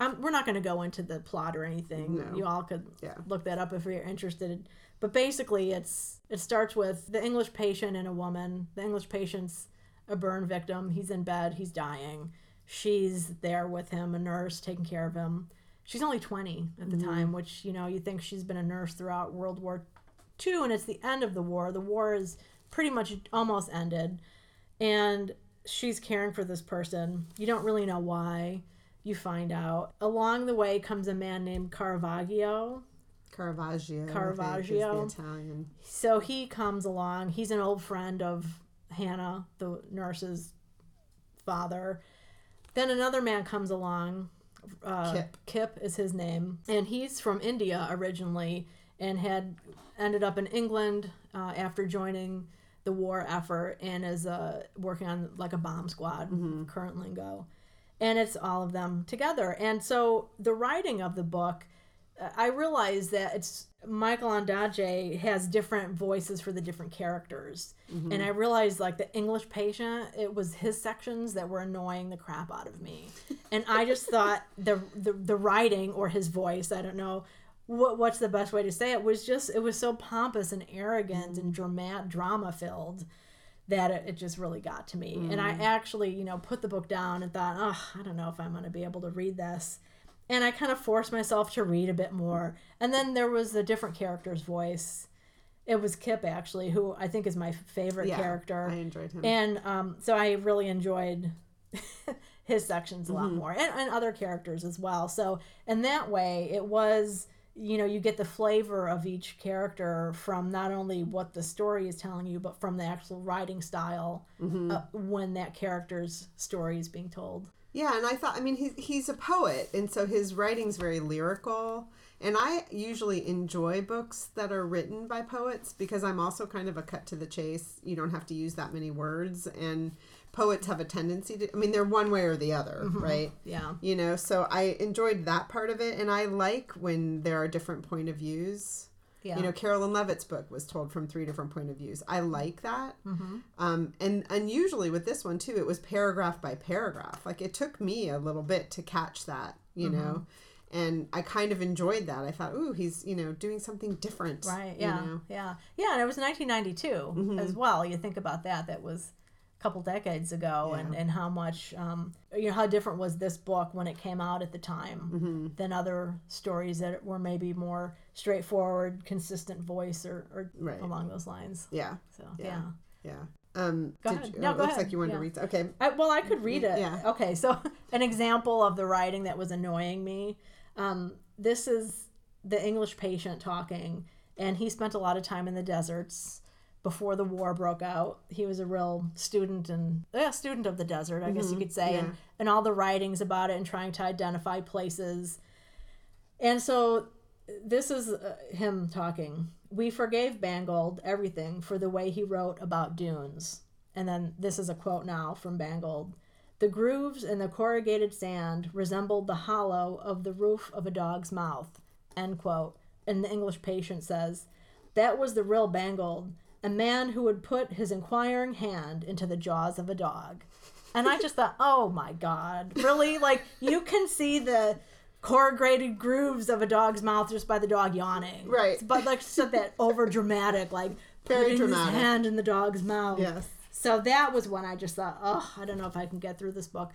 Speaker 2: Um, we're not going to go into the plot or anything.
Speaker 1: No.
Speaker 2: You all could
Speaker 1: Yeah.
Speaker 2: look that up if you're interested. But basically, it's it starts with the English patient and a woman. The English patient's a burn victim. He's in bed. He's dying. She's there with him, a nurse taking care of him. She's only 20 at the mm. time, which, you know, you think she's been a nurse throughout World War II, and it's the end of the war. The war is pretty much almost ended. And she's caring for this person. You don't really know why. You find out. Along the way comes a man named Caravaggio.
Speaker 1: Caravaggio.
Speaker 2: Caravaggio.
Speaker 1: the Italian.
Speaker 2: So he comes along. He's an old friend of Hannah, the nurse's father. Then another man comes along. Uh,
Speaker 1: Kip.
Speaker 2: Kip is his name, and he's from India originally, and had ended up in England uh, after joining the war effort, and is uh, working on like a bomb squad, current lingo, and it's all of them together. And so the writing of the book I realize that it's Michael Ondaatje has different voices for the different characters, mm-hmm. and I realized like the English patient, it was his sections that were annoying the crap out of me, <laughs> and I just thought the the, the writing or his voice, I don't know. What, what's the best way to say it was just it was so pompous and arrogant and mm-hmm. drama drama filled that it, it just really got to me. And i mm-hmm. actually you know put the book down and thought oh i don't know if i'm going to be able to read this and I kind of forced myself to read a bit more. And then there was the different character's voice. It was Kip actually, who I think is my favorite
Speaker 1: Yeah,
Speaker 2: character.
Speaker 1: I enjoyed him.
Speaker 2: and um, so I really enjoyed <laughs> his sections a lot more, and, and other characters as well. So in that way, it was you know you get the flavor of each character from not only what the story is telling you, but from the actual writing style uh, when that character's story is being told.
Speaker 1: Yeah, and I thought, I mean, he's, he's a poet, and so his writing's very lyrical. And I usually enjoy books that are written by poets because I'm also kind of a cut to the chase. You don't have to use that many words, and poets have a tendency to, I mean, they're one way or the other, mm-hmm. right?
Speaker 2: Yeah.
Speaker 1: You know, so I enjoyed that part of it, and I like when there are different point of views.
Speaker 2: Yeah.
Speaker 1: You know, Carolyn Leavitt's book was told from three different point of views. I like that.
Speaker 2: Mm-hmm.
Speaker 1: Um, and unusually with this one too, it was paragraph by paragraph. Like it took me a little bit to catch that, you
Speaker 2: Mm-hmm.
Speaker 1: know. and I kind of enjoyed that. I thought, ooh, he's you know doing something different,
Speaker 2: Right.
Speaker 1: you
Speaker 2: Yeah.
Speaker 1: know?
Speaker 2: Yeah. Yeah. And it was 1992 as well. You think about that. That was couple decades ago, and and how much um, you know how different was this book when it came out at the time than other stories that were maybe more straightforward, consistent voice or, or
Speaker 1: Right.
Speaker 2: along those lines.
Speaker 1: Yeah,
Speaker 2: So
Speaker 1: Yeah.
Speaker 2: yeah.
Speaker 1: yeah. Um,
Speaker 2: Go
Speaker 1: did
Speaker 2: ahead.
Speaker 1: You,
Speaker 2: No,
Speaker 1: oh, it
Speaker 2: go
Speaker 1: looks
Speaker 2: ahead.
Speaker 1: like you wanted
Speaker 2: Yeah.
Speaker 1: to read. Okay,
Speaker 2: I, well, I could read it.
Speaker 1: Yeah.
Speaker 2: Okay, so <laughs> an example of the writing that was annoying me. Um, this is the English patient talking, and he spent a lot of time in the deserts before the war broke out. He was a real student and yeah, student of the desert, I guess you could say, and, and all the writings about it and trying to identify places. And so this is uh, him talking. We forgave Bagnold everything for the way he wrote about dunes. And then this is a quote now from Bagnold. The grooves in the corrugated sand resembled the hollow of the roof of a dog's mouth. End quote. And the English patient says, That was the real Bagnold, a man who would put his inquiring hand into the jaws of a dog. And I just thought, oh my God, really? Like, you can see the corrugated grooves of a dog's mouth just by the dog yawning.
Speaker 1: Right.
Speaker 2: But like said that over dramatic, like
Speaker 1: Very
Speaker 2: putting
Speaker 1: dramatic.
Speaker 2: his hand in the dog's mouth.
Speaker 1: yes,
Speaker 2: So that was when I just thought, oh, I don't know if I can get through this book.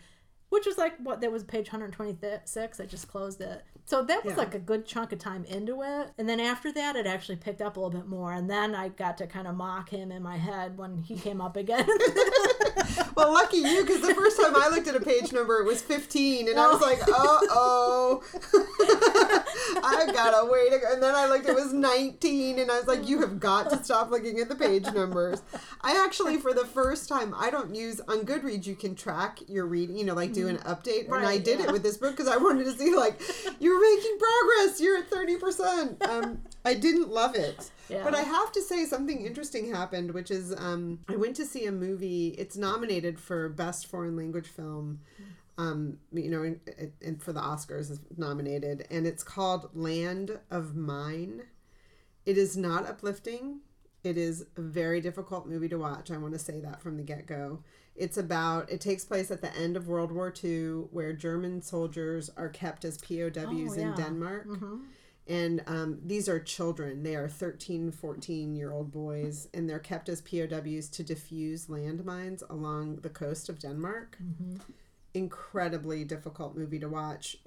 Speaker 2: Which was like what that was page 126. I just closed it. So that was
Speaker 1: Yeah.
Speaker 2: like a good chunk of time into it. And then after that it actually picked up a little bit more. And then I got to kind of mock him in my head when he came up again. <laughs>
Speaker 1: well, lucky you, because the first time I looked at a page number, it was 15, and I was like, <laughs> uh oh. <laughs> I gotta wait. And then I looked, it was 19, and I was like, you have got to stop looking at the page numbers. I actually, for the first time, I don't use, on Goodreads, you can track your reading, you know, like do an update. and I did
Speaker 2: yeah.
Speaker 1: it with this book because I wanted to see, like, you're making progress. You're at 30%. <laughs> Um, I didn't love it.
Speaker 2: Yeah.
Speaker 1: But I have to say something interesting happened, which is um, I went to see a movie. It's nominated for best foreign language film. Um, you know, and, and for the Oscars is nominated, and it's called Land of Mine. It is not uplifting. It is a very difficult movie to watch. I want to say that from the get go. It's about, it takes place at the end of World War II, where German soldiers are kept as POWs
Speaker 2: Oh,
Speaker 1: in
Speaker 2: yeah.
Speaker 1: Denmark. And um, these are children. They are 13, 14 year old boys, and they're kept as POWs to defuse landmines along the coast of Denmark. Incredibly difficult movie to watch.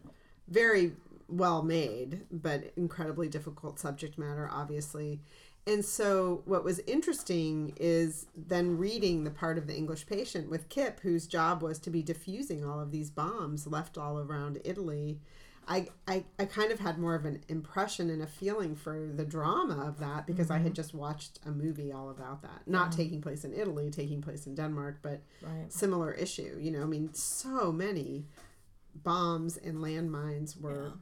Speaker 1: Very well made, but incredibly difficult subject matter, obviously. And so, what was interesting is then reading the part of the English patient with Kip, whose job was to be diffusing all of these bombs left all around Italy. I, I, I kind of had more of an impression and a feeling for the drama of that because I had mm-hmm. just watched a movie all about that. Not taking place in Italy, taking place in Denmark, but
Speaker 2: right.
Speaker 1: similar issue. You know, I mean, so many bombs and landmines were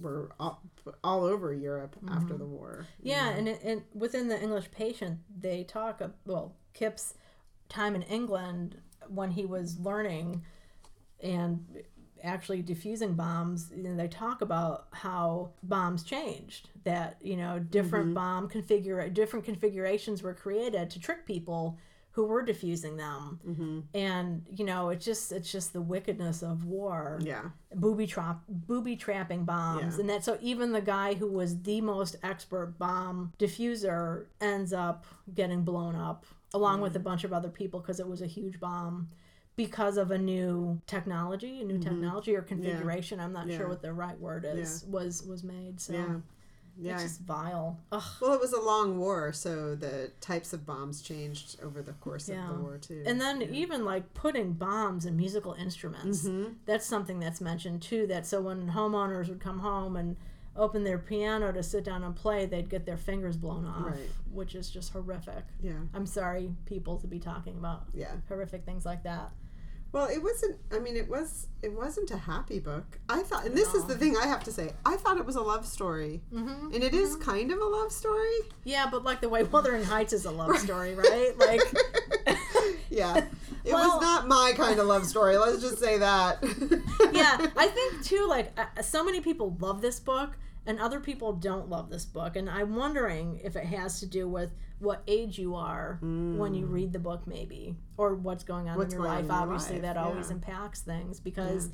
Speaker 1: were all, all over Europe after mm-hmm. the war.
Speaker 2: Yeah, and, and within the English patient, they talk, well, Kip's time in England when he was learning and actually diffusing bombs, you know, they talk about how bombs changed. That, you know, different mm-hmm. bomb configure different configurations were created to trick people who were diffusing them. And, you know, it's just it's just the wickedness of war.
Speaker 1: Yeah,
Speaker 2: booby trap booby trapping bombs.
Speaker 1: Yeah.
Speaker 2: and that so even the guy who was the most expert bomb diffuser ends up getting blown up along with a bunch of other people because it was a huge bomb because of a new technology a new technology or configuration. I'm not
Speaker 1: Mm-hmm. Yeah.
Speaker 2: sure what the right word is was was made so
Speaker 1: yeah, yeah.
Speaker 2: it's just vile Ugh.
Speaker 1: Well, it was a long war, so the types of bombs changed over the course
Speaker 2: Yeah.
Speaker 1: of the war too.
Speaker 2: And then even like putting bombs in musical instruments.
Speaker 1: Mm-hmm.
Speaker 2: That's something that's mentioned too. That so when homeowners would come home and open their piano to sit down and play, they'd get their fingers blown off,
Speaker 1: Right.
Speaker 2: which is just horrific.
Speaker 1: yeah,
Speaker 2: I'm sorry, people, to be talking about
Speaker 1: yeah.
Speaker 2: horrific things like that.
Speaker 1: Well, it wasn't. I mean, it was. It wasn't a happy book. I thought, and this is the thing I have to say. I thought it was a love story,
Speaker 2: Mm-hmm.
Speaker 1: and it is kind of a love story.
Speaker 2: Yeah, but like the way Wuthering Heights is a love story, right? Like, <laughs>
Speaker 1: Yeah, it
Speaker 2: Well-
Speaker 1: was not my kind of love story. Let's just say that. <laughs>
Speaker 2: yeah, I <laughs> think too. Like, uh, so many people love this book, and other people don't love this book, and I'm wondering if it has to do with what age you are when you read the book, maybe, or what's going on
Speaker 1: What's
Speaker 2: in your life.
Speaker 1: in your
Speaker 2: Obviously,
Speaker 1: life,
Speaker 2: that always impacts things because.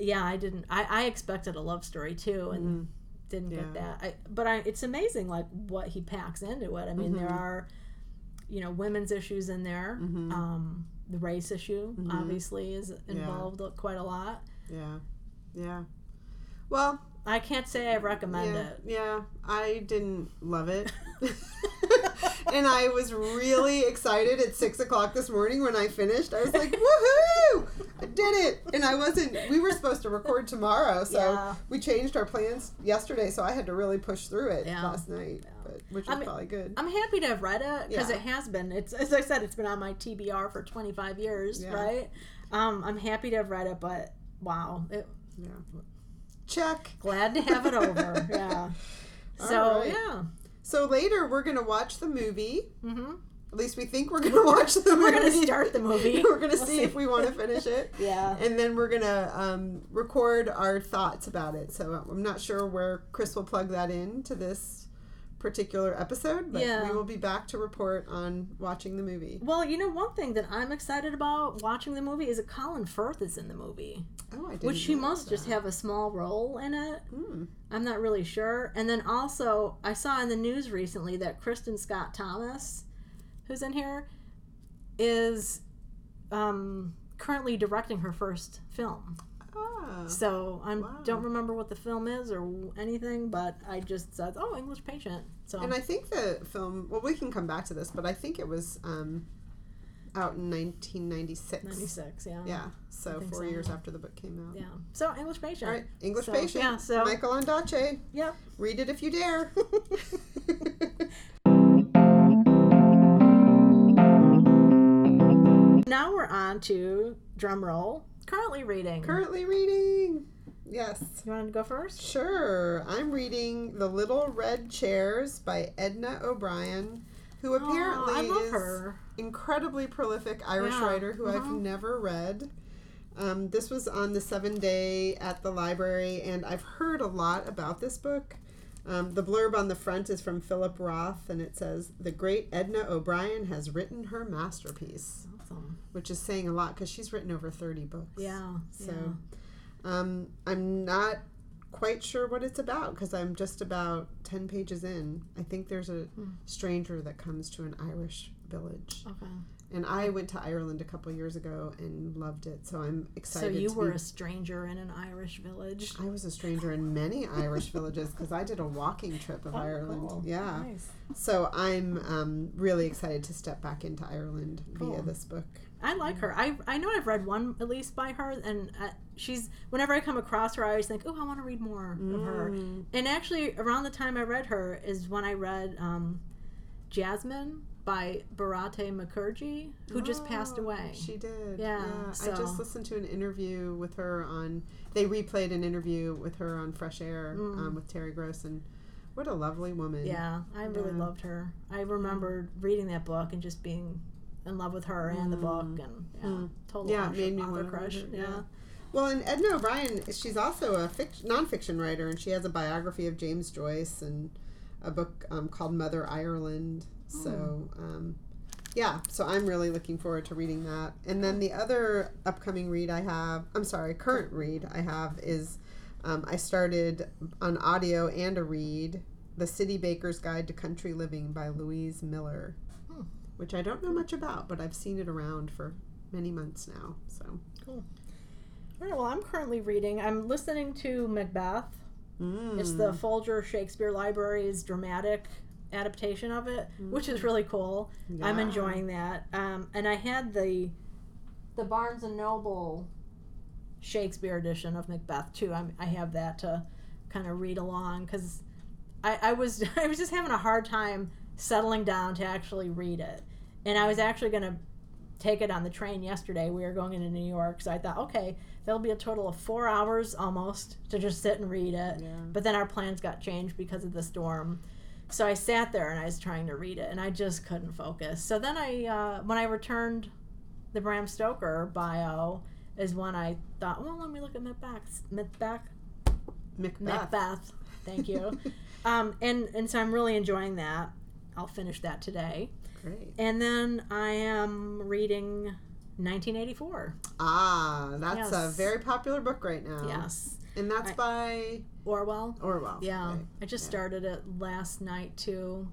Speaker 2: yeah, I didn't. I, I expected a love story too, and didn't get
Speaker 1: Mm-hmm.
Speaker 2: That. I, but I, it's amazing like what he packs into it. I mean, there
Speaker 1: Mhm.
Speaker 2: are, you know, women's issues in there.
Speaker 1: Mhm.
Speaker 2: Um, the race issue
Speaker 1: Mhm.
Speaker 2: obviously is involved quite a lot.
Speaker 1: Yeah. Yeah. Well,
Speaker 2: I can't say I recommend
Speaker 1: yeah,
Speaker 2: it.
Speaker 1: yeah, I didn't love it. <laughs> <laughs> and I was really excited at six o'clock this morning when I finished. I was like, woohoo! I did it! And I wasn't, we were supposed to record tomorrow, so
Speaker 2: Yeah.
Speaker 1: we changed our plans yesterday, so I had to really push through it
Speaker 2: Yeah.
Speaker 1: last night, but, which was
Speaker 2: I mean,
Speaker 1: probably good.
Speaker 2: I'm happy to have read it because it has been. It's as I said, it's been on my TBR for 25 years, right? Um, I'm happy to have read it, but wow, it,
Speaker 1: yeah. Check.
Speaker 2: glad to have it over. <laughs> yeah. So
Speaker 1: right.
Speaker 2: yeah.
Speaker 1: So later we're going to watch the movie.
Speaker 2: hmm
Speaker 1: At least we think we're going <laughs> to watch the movie.
Speaker 2: We're gonna start the movie. <laughs>
Speaker 1: we're going to
Speaker 2: We'll
Speaker 1: see,
Speaker 2: see.
Speaker 1: if we want to finish it.
Speaker 2: Yeah.
Speaker 1: and then we're gonna um, record our thoughts about it. So I'm not sure where Chris will plug that in to this particular episode, but
Speaker 2: Yeah.
Speaker 1: we will be back to report on watching the movie.
Speaker 2: Well, you know, one thing that I'm excited about watching the movie is that Colin Firth is in the movie,
Speaker 1: Oh, I didn't.
Speaker 2: which
Speaker 1: she
Speaker 2: must just have a small role in it.
Speaker 1: Hmm.
Speaker 2: I'm not really sure. And then also, I saw in the news recently that Kristin Scott Thomas, who's in here, is um, currently directing her first film.
Speaker 1: Ah,
Speaker 2: So I
Speaker 1: Wow.
Speaker 2: don't remember what the film is or anything, but I just said, "Oh, English Patient." So
Speaker 1: and I think the film. Well, we can come back to this, but I think it was um, out in 1996.
Speaker 2: 96, yeah.
Speaker 1: Yeah, so four
Speaker 2: so,
Speaker 1: years after the book came out.
Speaker 2: Yeah. So English Patient.
Speaker 1: All right, English
Speaker 2: So,
Speaker 1: Patient.
Speaker 2: yeah, so-
Speaker 1: Michael Ondaatje.
Speaker 2: Yep.
Speaker 1: Read it if you dare. <laughs>
Speaker 2: Now we're on to drum roll. Currently reading.
Speaker 1: Currently reading. Yes.
Speaker 2: you wanted to go first?
Speaker 1: Sure. I'm reading The Little Red Chairs by Edna O'Brien, who apparently is
Speaker 2: her.
Speaker 1: incredibly prolific Irish
Speaker 2: Yeah,
Speaker 1: writer who I've
Speaker 2: uh-huh.
Speaker 1: never read. Um, this was on the seven day at the library, and I've heard a lot about this book. Um, the blurb on the front is from Philip Roth, and it says, The great Edna O'Brien has written her masterpiece,
Speaker 2: Awesome.
Speaker 1: which is saying a lot because she's written over 30 books.
Speaker 2: Yeah.
Speaker 1: So
Speaker 2: yeah.
Speaker 1: um, I'm not quite sure what it's about because I'm just about 10 pages in. I think there's a
Speaker 2: Hmm.
Speaker 1: stranger that comes to an Irish village.
Speaker 2: Okay.
Speaker 1: And I went to Ireland a couple years ago and loved it. So I'm excited.
Speaker 2: So you
Speaker 1: to
Speaker 2: were
Speaker 1: be-
Speaker 2: a stranger in an Irish village.
Speaker 1: I was a stranger in many Irish villages because I did a walking trip of
Speaker 2: Oh,
Speaker 1: Ireland.
Speaker 2: cool.
Speaker 1: Yeah.
Speaker 2: Nice.
Speaker 1: So I'm um, really excited to step back into Ireland via this book.
Speaker 2: I like her. I I know I've read one at least by her, and uh, she's whenever I come across her, I always think, oh, I want to read more of her.
Speaker 1: Mm.
Speaker 2: And actually, around the time I read her is when I read um, Jasmine by Bharati Mukherjee, who just passed
Speaker 1: Oh,
Speaker 2: away.
Speaker 1: She did.
Speaker 2: Yeah,
Speaker 1: I
Speaker 2: so-
Speaker 1: just listened to an interview with her on. They replayed an interview with her on Fresh Air
Speaker 2: Mm.
Speaker 1: um, with Terry Gross, and what a lovely woman.
Speaker 2: Yeah, I really
Speaker 1: Yeah.
Speaker 2: loved her. I remember reading that book and just being in love with her and the book, and yeah,
Speaker 1: Mm.
Speaker 2: total
Speaker 1: Yeah, made me
Speaker 2: author crush. yeah.
Speaker 1: yeah. Well, and Edna O'Brien, she's also a fic- nonfiction writer, and she has a biography of James Joyce and a book um, called Mother Ireland. So, um, yeah, so I'm really looking forward to reading that. And then the other upcoming read I have, I'm sorry, current read I have is um, I started on audio and a read, The City Baker's Guide to Country Living by Louise Miller,
Speaker 2: Hmm.
Speaker 1: Which I don't know much about, but I've seen it around for many months now. So. cool.
Speaker 2: All right, well, I'm currently reading. I'm listening to Macbeth. It's
Speaker 1: Mm.
Speaker 2: the Folger Shakespeare Library's dramatic adaptation of it, which is really cool. I'm enjoying that. Um, and I had the the Barnes and Noble Shakespeare edition of Macbeth too. I'm, I have that to kind of read along because I, I was <laughs> I was just having a hard time settling down to actually read it, and I was actually gonna take it on the train yesterday. We were going into New York, so I thought, okay, there'll be a total of four hours almost to just sit and read it.
Speaker 1: Yeah.
Speaker 2: But then our plans got changed because of the storm. So I sat there and I was trying to read it, and I just couldn't focus. So then I, uh, when I returned the Bram Stoker bio, is when I thought, well, let me look at Macbeth. Macbeth.
Speaker 1: Macbeth.
Speaker 2: Macbeth. Thank you. <laughs> um, and and so I'm really enjoying that. I'll finish that today. And then I am reading 1984.
Speaker 1: Ah, that's a very popular book right now.
Speaker 2: Yes.
Speaker 1: And that's
Speaker 2: I-
Speaker 1: by
Speaker 2: Orwell.
Speaker 1: Orwell.
Speaker 2: Yeah.
Speaker 1: right.
Speaker 2: I just
Speaker 1: Yeah.
Speaker 2: started it last night too.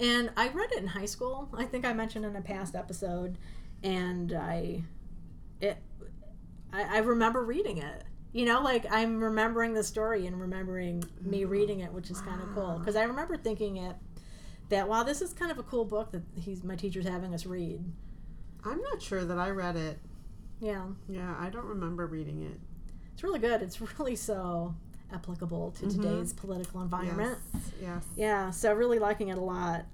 Speaker 2: And I read it in high school. I think I mentioned in a past episode. And I it I, I remember reading it. You know, like I'm remembering the story and remembering me reading it, which is kind of cool. Because I remember thinking it that while this is kind of a cool book that he's my teacher's having us read.
Speaker 1: I'm not sure that I read it.
Speaker 2: Yeah.
Speaker 1: Yeah, I don't remember reading it.
Speaker 2: It's really good. It's <laughs> really so applicable to mm-hmm. today's political environment.
Speaker 1: Yes. Yes.
Speaker 2: Yeah, so really liking it a lot.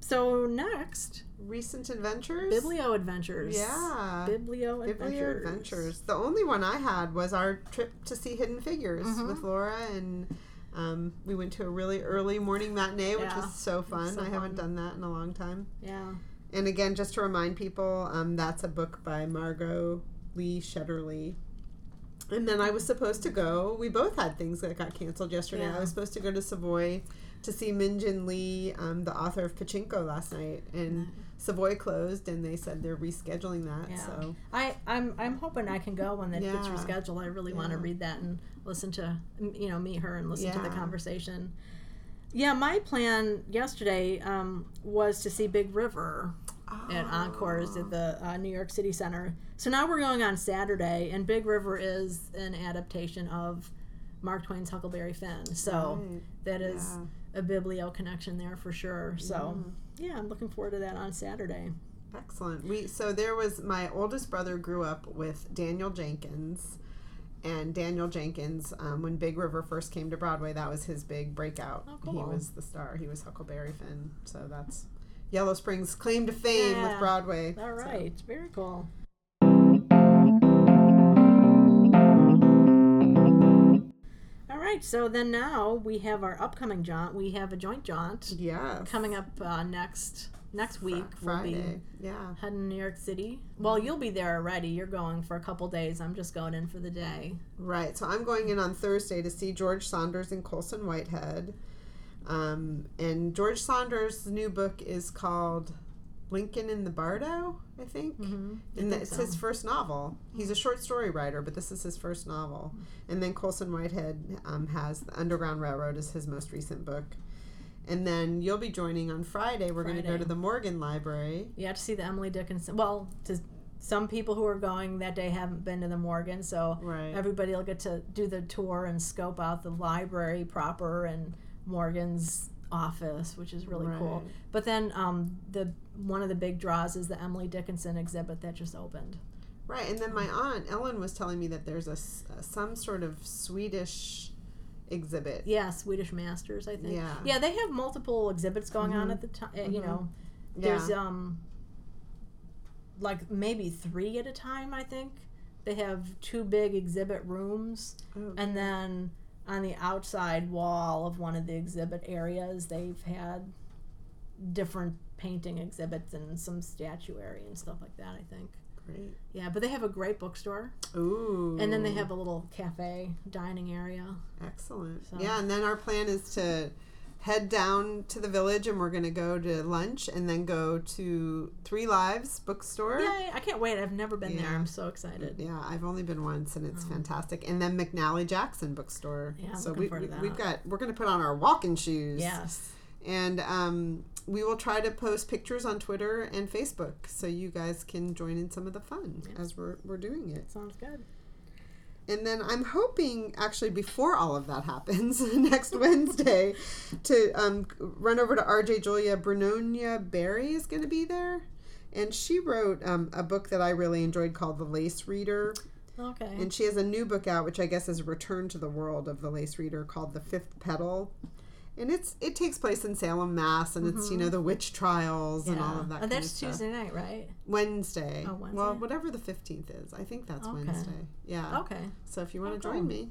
Speaker 2: So next,
Speaker 1: Recent adventures.
Speaker 2: Biblio Adventures.
Speaker 1: Yeah.
Speaker 2: Biblio Adventures.
Speaker 1: Biblio Adventures. The only one I had was our trip to see Hidden Figures
Speaker 2: Mhm.
Speaker 1: with Laura, and um, we went to a really early morning matinee, which
Speaker 2: Yeah.
Speaker 1: was so fun.
Speaker 2: so
Speaker 1: I haven't
Speaker 2: fun.
Speaker 1: done that in a long time.
Speaker 2: Yeah.
Speaker 1: And again, just to remind people, um, that's a book by Margot Lee Shetterly. And then I was supposed to go. We both had things that got canceled yesterday.
Speaker 2: Yeah.
Speaker 1: I was supposed to go to Savoy to see Min Jin Lee, um, the author of Pachinko, last night, and Savoy closed, and they said they're rescheduling that.
Speaker 2: Yeah.
Speaker 1: So
Speaker 2: I, I'm I'm hoping I can go when that gets rescheduled. I really want to read that and listen to you know meet her and listen to the conversation. Yeah, my plan yesterday um, was to see Big River at Encores at the uh, New York City Center. So now we're going on Saturday, and Big River is an adaptation of Mark Twain's Huckleberry Finn. So
Speaker 1: Right.
Speaker 2: that is a biblio connection there for sure. So yeah, I'm looking forward to that on Saturday.
Speaker 1: Excellent. We so there was my oldest brother grew up with Daniel Jenkins, and Daniel Jenkins, um, when Big River first came to Broadway, that was his big breakout.
Speaker 2: Oh,
Speaker 1: He was the star. He was Huckleberry Finn. So that's Yellow Springs' claim to fame
Speaker 2: Yeah.
Speaker 1: with Broadway.
Speaker 2: All right, So, very cool. Right, so then now we have our upcoming jaunt. We have a joint jaunt
Speaker 1: yeah.
Speaker 2: coming up uh, next next week.
Speaker 1: Friday.
Speaker 2: We'll be
Speaker 1: Yeah.
Speaker 2: heading to New York City. Well, you'll be there already. You're going for a couple days. I'm just going in for the day.
Speaker 1: Right. So I'm going in on Thursday to see George Saunders and Colson Whitehead. Um, and George Saunders' new book is called Lincoln in the Bardo, I think.
Speaker 2: Mm-hmm.
Speaker 1: And it's his first novel. He's a short story writer, but this is his first novel. And then Colson Whitehead um, has The Underground Railroad is his most recent book. And then you'll be joining on Friday. We're going to go to the Morgan Library.
Speaker 2: You have to see the Emily Dickinson. Well, to some people who are going that day haven't been to the Morgan, so
Speaker 1: Right.
Speaker 2: everybody will get to do the tour and scope out the library proper and Morgan's office, which is really cool. But then um, the one of the big draws is the Emily Dickinson exhibit that just opened.
Speaker 1: Right, and then my aunt Ellen was telling me that there's a, uh, some sort of Swedish exhibit.
Speaker 2: Yeah, Swedish Masters, I think.
Speaker 1: Yeah.
Speaker 2: Yeah, they have multiple exhibits going on
Speaker 1: Mhm.
Speaker 2: at the time. You
Speaker 1: Mhm.
Speaker 2: know,
Speaker 1: Yeah,
Speaker 2: there's um like maybe three at a time. I think they have two big exhibit rooms,
Speaker 1: Oh,
Speaker 2: and then on the outside wall of one of the exhibit areas, they've had different painting exhibits and some statuary and stuff like that. I think.
Speaker 1: great.
Speaker 2: Yeah, but they have a great bookstore,
Speaker 1: Ooh,
Speaker 2: and then they have a little cafe dining area.
Speaker 1: excellent.
Speaker 2: So-
Speaker 1: Yeah, and then our plan is to head down to the village, and we're going to go to lunch, and then go to Three Lives Bookstore.
Speaker 2: Yay! I can't wait. I've never been there. I'm so excited.
Speaker 1: Yeah, I've only been once, and it's
Speaker 2: Oh.
Speaker 1: fantastic. And then McNally Jackson Bookstore.
Speaker 2: Yeah, I'm
Speaker 1: so
Speaker 2: looking
Speaker 1: we,
Speaker 2: forward to
Speaker 1: we, we've got we're going to put on our walking shoes.
Speaker 2: Yes.
Speaker 1: And um, we will try to post pictures on Twitter and Facebook so you guys can join in some of the fun
Speaker 2: Yeah.
Speaker 1: as we're, we're doing it.
Speaker 2: Sounds good.
Speaker 1: And then I'm hoping, actually, before all of that happens, <laughs> next <laughs> Wednesday, to um, run over to RJ Julia. Brunonia Barry is going to be there. And she wrote um, a book that I really enjoyed called The Lace Reader.
Speaker 2: Okay.
Speaker 1: And she has a new book out, which I guess is a return to the world of the lace reader called The Fifth Petal. And it's it takes place in Salem, Mass, and it's you know the witch trials and all of that. Kind
Speaker 2: that's
Speaker 1: of stuff.
Speaker 2: Tuesday night, right?
Speaker 1: Wednesday.
Speaker 2: Oh, Wednesday.
Speaker 1: Well, whatever the fifteenth is, I think that's
Speaker 2: Okay.
Speaker 1: Wednesday. Yeah.
Speaker 2: Okay.
Speaker 1: So if you want
Speaker 2: Oh,
Speaker 1: to join me,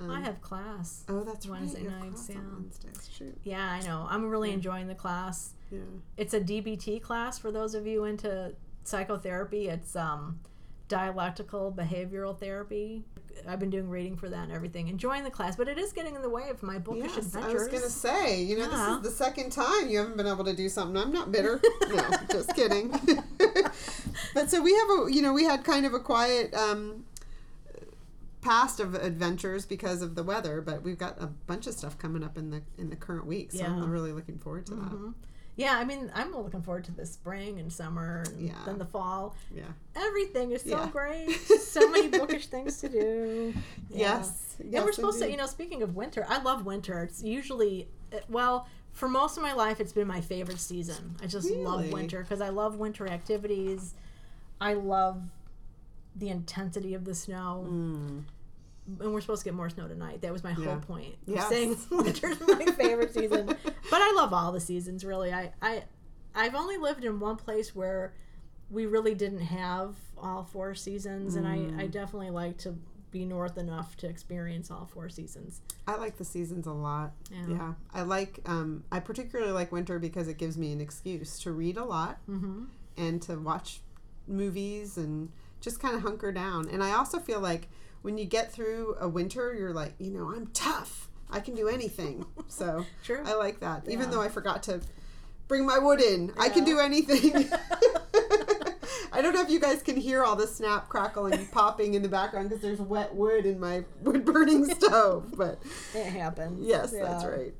Speaker 1: um,
Speaker 2: I have class.
Speaker 1: Oh, that's
Speaker 2: Wednesday
Speaker 1: right.
Speaker 2: nights, yeah.
Speaker 1: Wednesdays. Shoot.
Speaker 2: Yeah, I know. I'm really
Speaker 1: Yeah.
Speaker 2: enjoying the class.
Speaker 1: Yeah.
Speaker 2: It's a DBT class for those of you into psychotherapy. It's um dialectical behavioral therapy. I've been doing reading for that and everything, enjoying the class, but it is getting in the way of my bookish
Speaker 1: Yes, I
Speaker 2: adventures.
Speaker 1: was gonna say, you know,
Speaker 2: Yeah.
Speaker 1: this is the second time you haven't been able to do something. I'm not bitter. <laughs> no, just kidding. <laughs> but so we have a, you know, we had kind of a quiet um, past of adventures because of the weather, but we've got a bunch of stuff coming up in the in the current week. So
Speaker 2: Yeah.
Speaker 1: I'm really looking forward to that.
Speaker 2: Yeah, I mean, I'm looking forward to the spring and summer and
Speaker 1: Yeah.
Speaker 2: then the fall.
Speaker 1: Yeah.
Speaker 2: Everything is so
Speaker 1: Yeah.
Speaker 2: great. <laughs> so many bookish things to do. <laughs> Yeah.
Speaker 1: Yes.
Speaker 2: and we're supposed to, you know, speaking of winter, I love winter. It's usually, well, for most of my life, it's been my favorite season. I just love winter because I love winter activities. I love the intensity of the snow.
Speaker 1: Mm.
Speaker 2: And we're supposed to get more snow tonight. That was my
Speaker 1: Yeah.
Speaker 2: whole point.
Speaker 1: Yes.
Speaker 2: Saying <laughs> winter's my <laughs> favorite season. But I love all the seasons, really. I, I, I've only lived in one place where we really didn't have all four seasons, and I, I
Speaker 1: Mm.
Speaker 2: definitely like to be north enough to experience all four seasons.
Speaker 1: I like the seasons a lot.
Speaker 2: Yeah.
Speaker 1: Yeah. I like um I particularly like winter because it gives me an excuse to read a lot
Speaker 2: Mm-hmm.
Speaker 1: and to watch movies and just kind of hunker down. And I also feel like when you get through a winter, you're like, you know, I'm tough. I can do anything. <laughs> So
Speaker 2: True.
Speaker 1: I like that. Even though I forgot to bring my wood in, I can do anything. <laughs> <laughs> I don't know if you guys can hear all the snap, crackling, popping in the background because there's wet wood in my wood burning stove. But
Speaker 2: it happens.
Speaker 1: yes, that's right.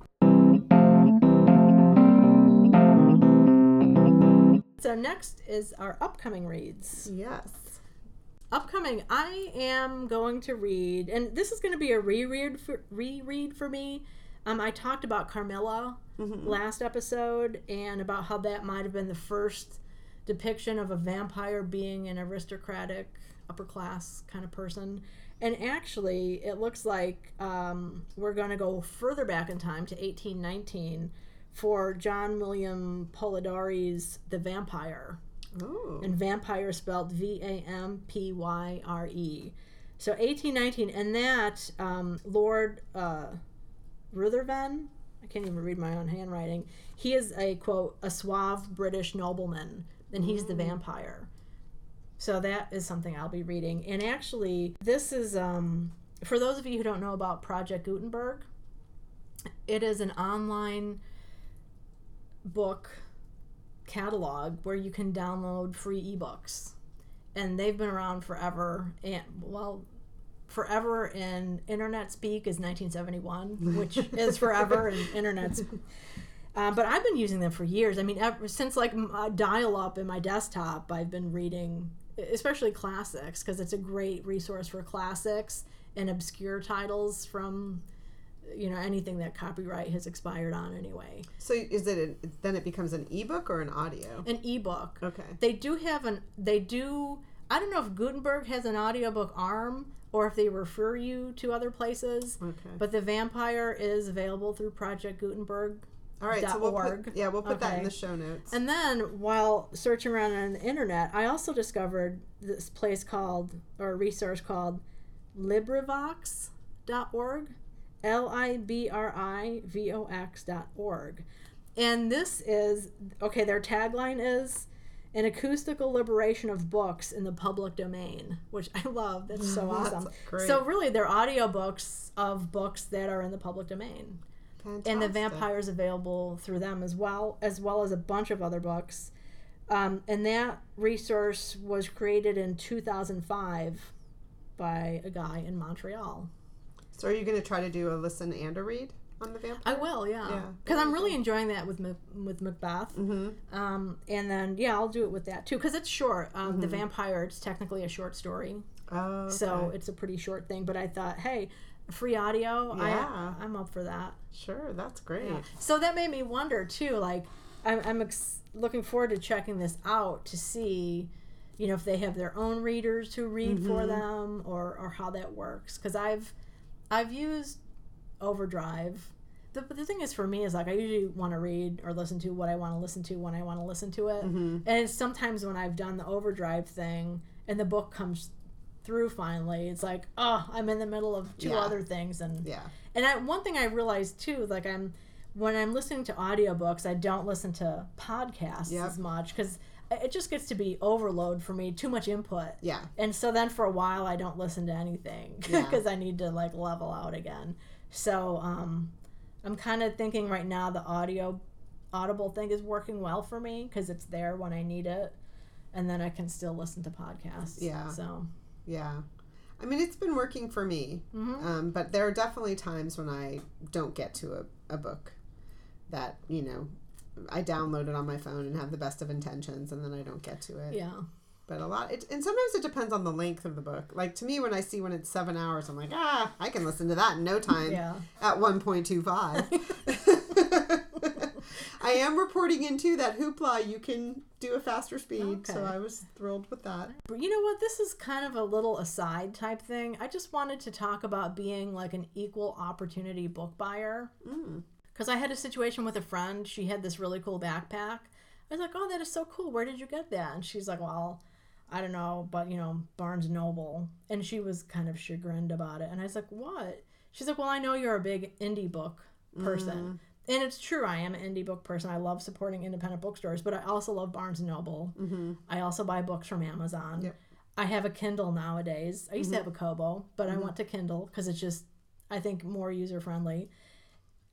Speaker 2: So next is our upcoming reads.
Speaker 1: Yes.
Speaker 2: Upcoming, I am going to read, and this is going to be a reread for, reread for me. Um, I talked about Carmilla
Speaker 1: Mhm.
Speaker 2: last episode and about how that might have been the first depiction of a vampire being an aristocratic, upper class kind of person. And actually, it looks like um, we're going to go further back in time to 1819 for John William Polidori's The Vampire
Speaker 1: Oh.
Speaker 2: and vampire spelled V A M P Y R E. So 1819, and that um, Lord uh, Rutherven, I can't even read my own handwriting. He is a quote a suave British nobleman, and he's the vampire. So that is something I'll be reading. And actually, this is um, for those of you who don't know about Project Gutenberg. It is an online book catalog where you can download free ebooks. And they've been around forever and well forever in internet speak is 1971 which <laughs> is forever in internet sp- um, but i've been using them for years. I mean ever since like uh, dial up in my desktop i've been reading especially classics because it's a great resource for classics and obscure titles from you know anything that copyright has expired on anyway
Speaker 1: So is it a, then it becomes an ebook or an audio?
Speaker 2: an ebook
Speaker 1: Okay.
Speaker 2: they do have an they do i don't know if gutenberg has an audiobook arm or if they refer you to other places
Speaker 1: Okay.
Speaker 2: but the vampire is available through project gutenberg
Speaker 1: All right. So we'll
Speaker 2: org.
Speaker 1: put yeah we'll put that in the show notes.
Speaker 2: and then while searching around on the internet i also discovered this place called or a resource called librivox.org l-i-b-r-i-v-o-x dot org. And this is okay their tagline is an acoustical liberation of books in the public domain which i love. That's so <laughs> awesome. so really they're audiobooks of books that are in the public domain. And the
Speaker 1: Fantastic.
Speaker 2: vampire is available through them as well as well as a bunch of other books. Um, and that resource was created in 2005 by a guy in montreal
Speaker 1: So are you going to try to do a listen and a read on the vampire?
Speaker 2: i will yeah
Speaker 1: Yeah,
Speaker 2: because i'm really enjoying that with with macbeth
Speaker 1: Mm-hmm.
Speaker 2: um, and then yeah i'll do it with that too because it's short um, the vampire it's technically a short story
Speaker 1: Oh.
Speaker 2: so it's a pretty short thing but i thought hey free audio
Speaker 1: Yeah.
Speaker 2: I, i'm up for that
Speaker 1: sure, that's great.
Speaker 2: Yeah. So that made me wonder too. Like, I'm, I'm ex- looking forward to checking this out to see, you know, if they have their own readers who read for
Speaker 1: Mhm.
Speaker 2: them or or how that works. Because I've I've used Overdrive. The, the thing is for me is like I usually want to read or listen to what I want to listen to when I want to listen to it.
Speaker 1: Mm-hmm.
Speaker 2: And sometimes when I've done the overdrive thing and the book comes through finally, it's like, oh, I'm in the middle of two
Speaker 1: Yeah.
Speaker 2: other things and
Speaker 1: Yeah.
Speaker 2: and I, one thing I realized too, like I'm when I'm listening to audiobooks, I don't listen to podcasts
Speaker 1: Yep.
Speaker 2: as much because it just gets to be overload for me, too much input.
Speaker 1: Yeah.
Speaker 2: And so then for a while I don't listen to anything <laughs>
Speaker 1: Yeah.
Speaker 2: because I need to like level out again. So um I'm kind of thinking right now the audio audible thing is working well for me because it's there when I need it and then I can still listen to podcasts.
Speaker 1: Yeah.
Speaker 2: So
Speaker 1: Yeah. I mean, it's been working for me,
Speaker 2: Mhm.
Speaker 1: um, but there are definitely times when I don't get to a, a book that, you know, I download it on my phone and have the best of intentions and then I don't get to it.
Speaker 2: yeah.
Speaker 1: But a lot, it, and sometimes it depends on the length of the book. Like to me, when I see when it's seven hours, I'm like, ah, I can listen to that in no time
Speaker 2: Yeah.
Speaker 1: at 1.25. <laughs> I am reporting into that hoopla. You can do a faster speed, so I was thrilled with that.
Speaker 2: But you know what? This is kind of a little aside type thing. I just wanted to talk about being like an equal opportunity book buyer.
Speaker 1: Mm.
Speaker 2: Because I had a situation with a friend. She had this really cool backpack. I was like, oh, that is so cool. Where did you get that? And she's like, well, I don't know, but you know, Barnes Noble. And she was kind of chagrined about it. And I was like, what? She's like, well, I know you're a big indie book person. Mm. And it's true, I am an indie book person. I love supporting independent bookstores, but I also love Barnes Noble.
Speaker 1: Mm-hmm.
Speaker 2: I also buy books from Amazon.
Speaker 1: Yep.
Speaker 2: I have a Kindle nowadays. I used to mm-hmm. have a Kobo, but I mm-hmm. went to Kindle because it's just, I think, more user friendly.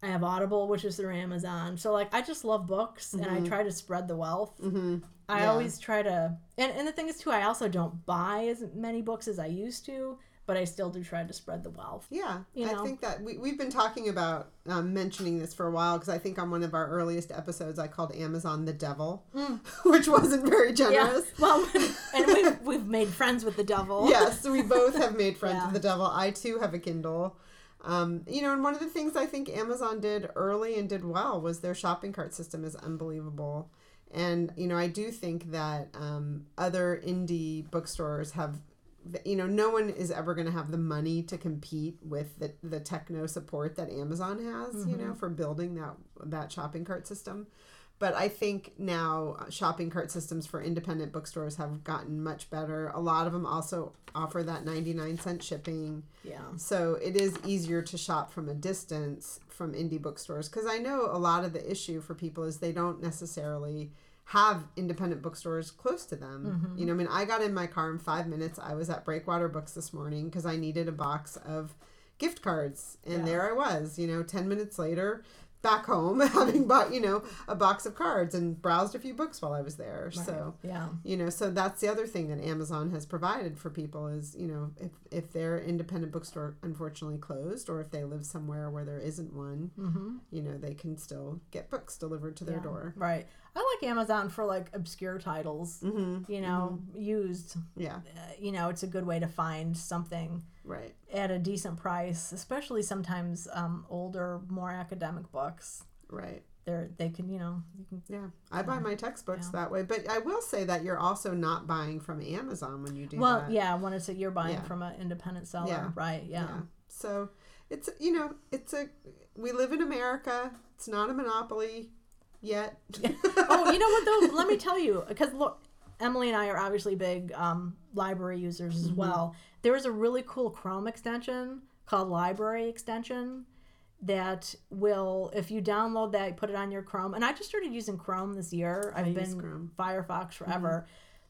Speaker 2: I have Audible, which is through Amazon. So, like, I just love books and I try to spread the wealth.
Speaker 1: Mm-hmm.
Speaker 2: I
Speaker 1: Yeah.
Speaker 2: always try to, and, and the thing is, too, I also don't buy as many books as I used to, but I still do try to spread the wealth.
Speaker 1: Yeah,
Speaker 2: You
Speaker 1: I think that we, we've been talking about um, mentioning this for a while because I think on one of our earliest episodes I called Amazon the devil, <laughs> which wasn't very
Speaker 2: Mm. Yeah.
Speaker 1: generous. <laughs>
Speaker 2: Well, <laughs> and we've, we've made friends with the devil.
Speaker 1: yes, we both have made friends
Speaker 2: Yeah.
Speaker 1: with the devil. I too have a Kindle. Um, you know, and one of the things I think Amazon did early and did well was their shopping cart system is unbelievable. And, you know, I do think that um, other indie bookstores have, you know, no one is ever going to have the money to compete with the, the techno support that Amazon has, you know, for building that, that shopping cart system. But I think now uh, shopping cart systems for independent bookstores have gotten much better. A lot of them also offer that 99 cent shipping.
Speaker 2: Yeah.
Speaker 1: So it is easier to shop from a distance from indie bookstores because I know a lot of the issue for people is they don't necessarily have independent bookstores close to them. You know, I mean, I got in my car in five minutes. I was at Breakwater Books this morning because I needed a box of gift cards, and
Speaker 2: Yeah.
Speaker 1: there I was. You know, ten minutes later, back home <laughs> having bought you know a box of cards and browsed a few books while I was there. So
Speaker 2: Yeah.
Speaker 1: you know so that's the other thing that amazon has provided for people is you know if if their independent bookstore unfortunately closed or if they live somewhere where there isn't one
Speaker 2: Mm-hmm.
Speaker 1: you know they can still get books delivered to their
Speaker 2: Yeah,
Speaker 1: door
Speaker 2: Right. I like Amazon for like obscure titles.
Speaker 1: mm-hmm.
Speaker 2: You know, used.
Speaker 1: yeah
Speaker 2: Uh, you know, it's a good way to find something
Speaker 1: right
Speaker 2: at a decent price, especially sometimes um, older, more academic books.
Speaker 1: right
Speaker 2: They're they can you know you can
Speaker 1: yeah i buy my textbooks
Speaker 2: Yeah.
Speaker 1: that way but i will say that you're also not buying from amazon when you do
Speaker 2: well
Speaker 1: that
Speaker 2: yeah when it's a, you're buying
Speaker 1: Yeah.
Speaker 2: from an independent seller
Speaker 1: Yeah.
Speaker 2: right yeah.
Speaker 1: so it's you know it's a we live in america it's not a monopoly yet <laughs>
Speaker 2: oh you know what though let me tell you because look Emily and I are obviously big um, library users as well. There is a really cool Chrome extension called Library Extension that will, if you download that, put it on your Chrome. And I just started using Chrome this year. I've been
Speaker 1: Chrome.
Speaker 2: Firefox forever.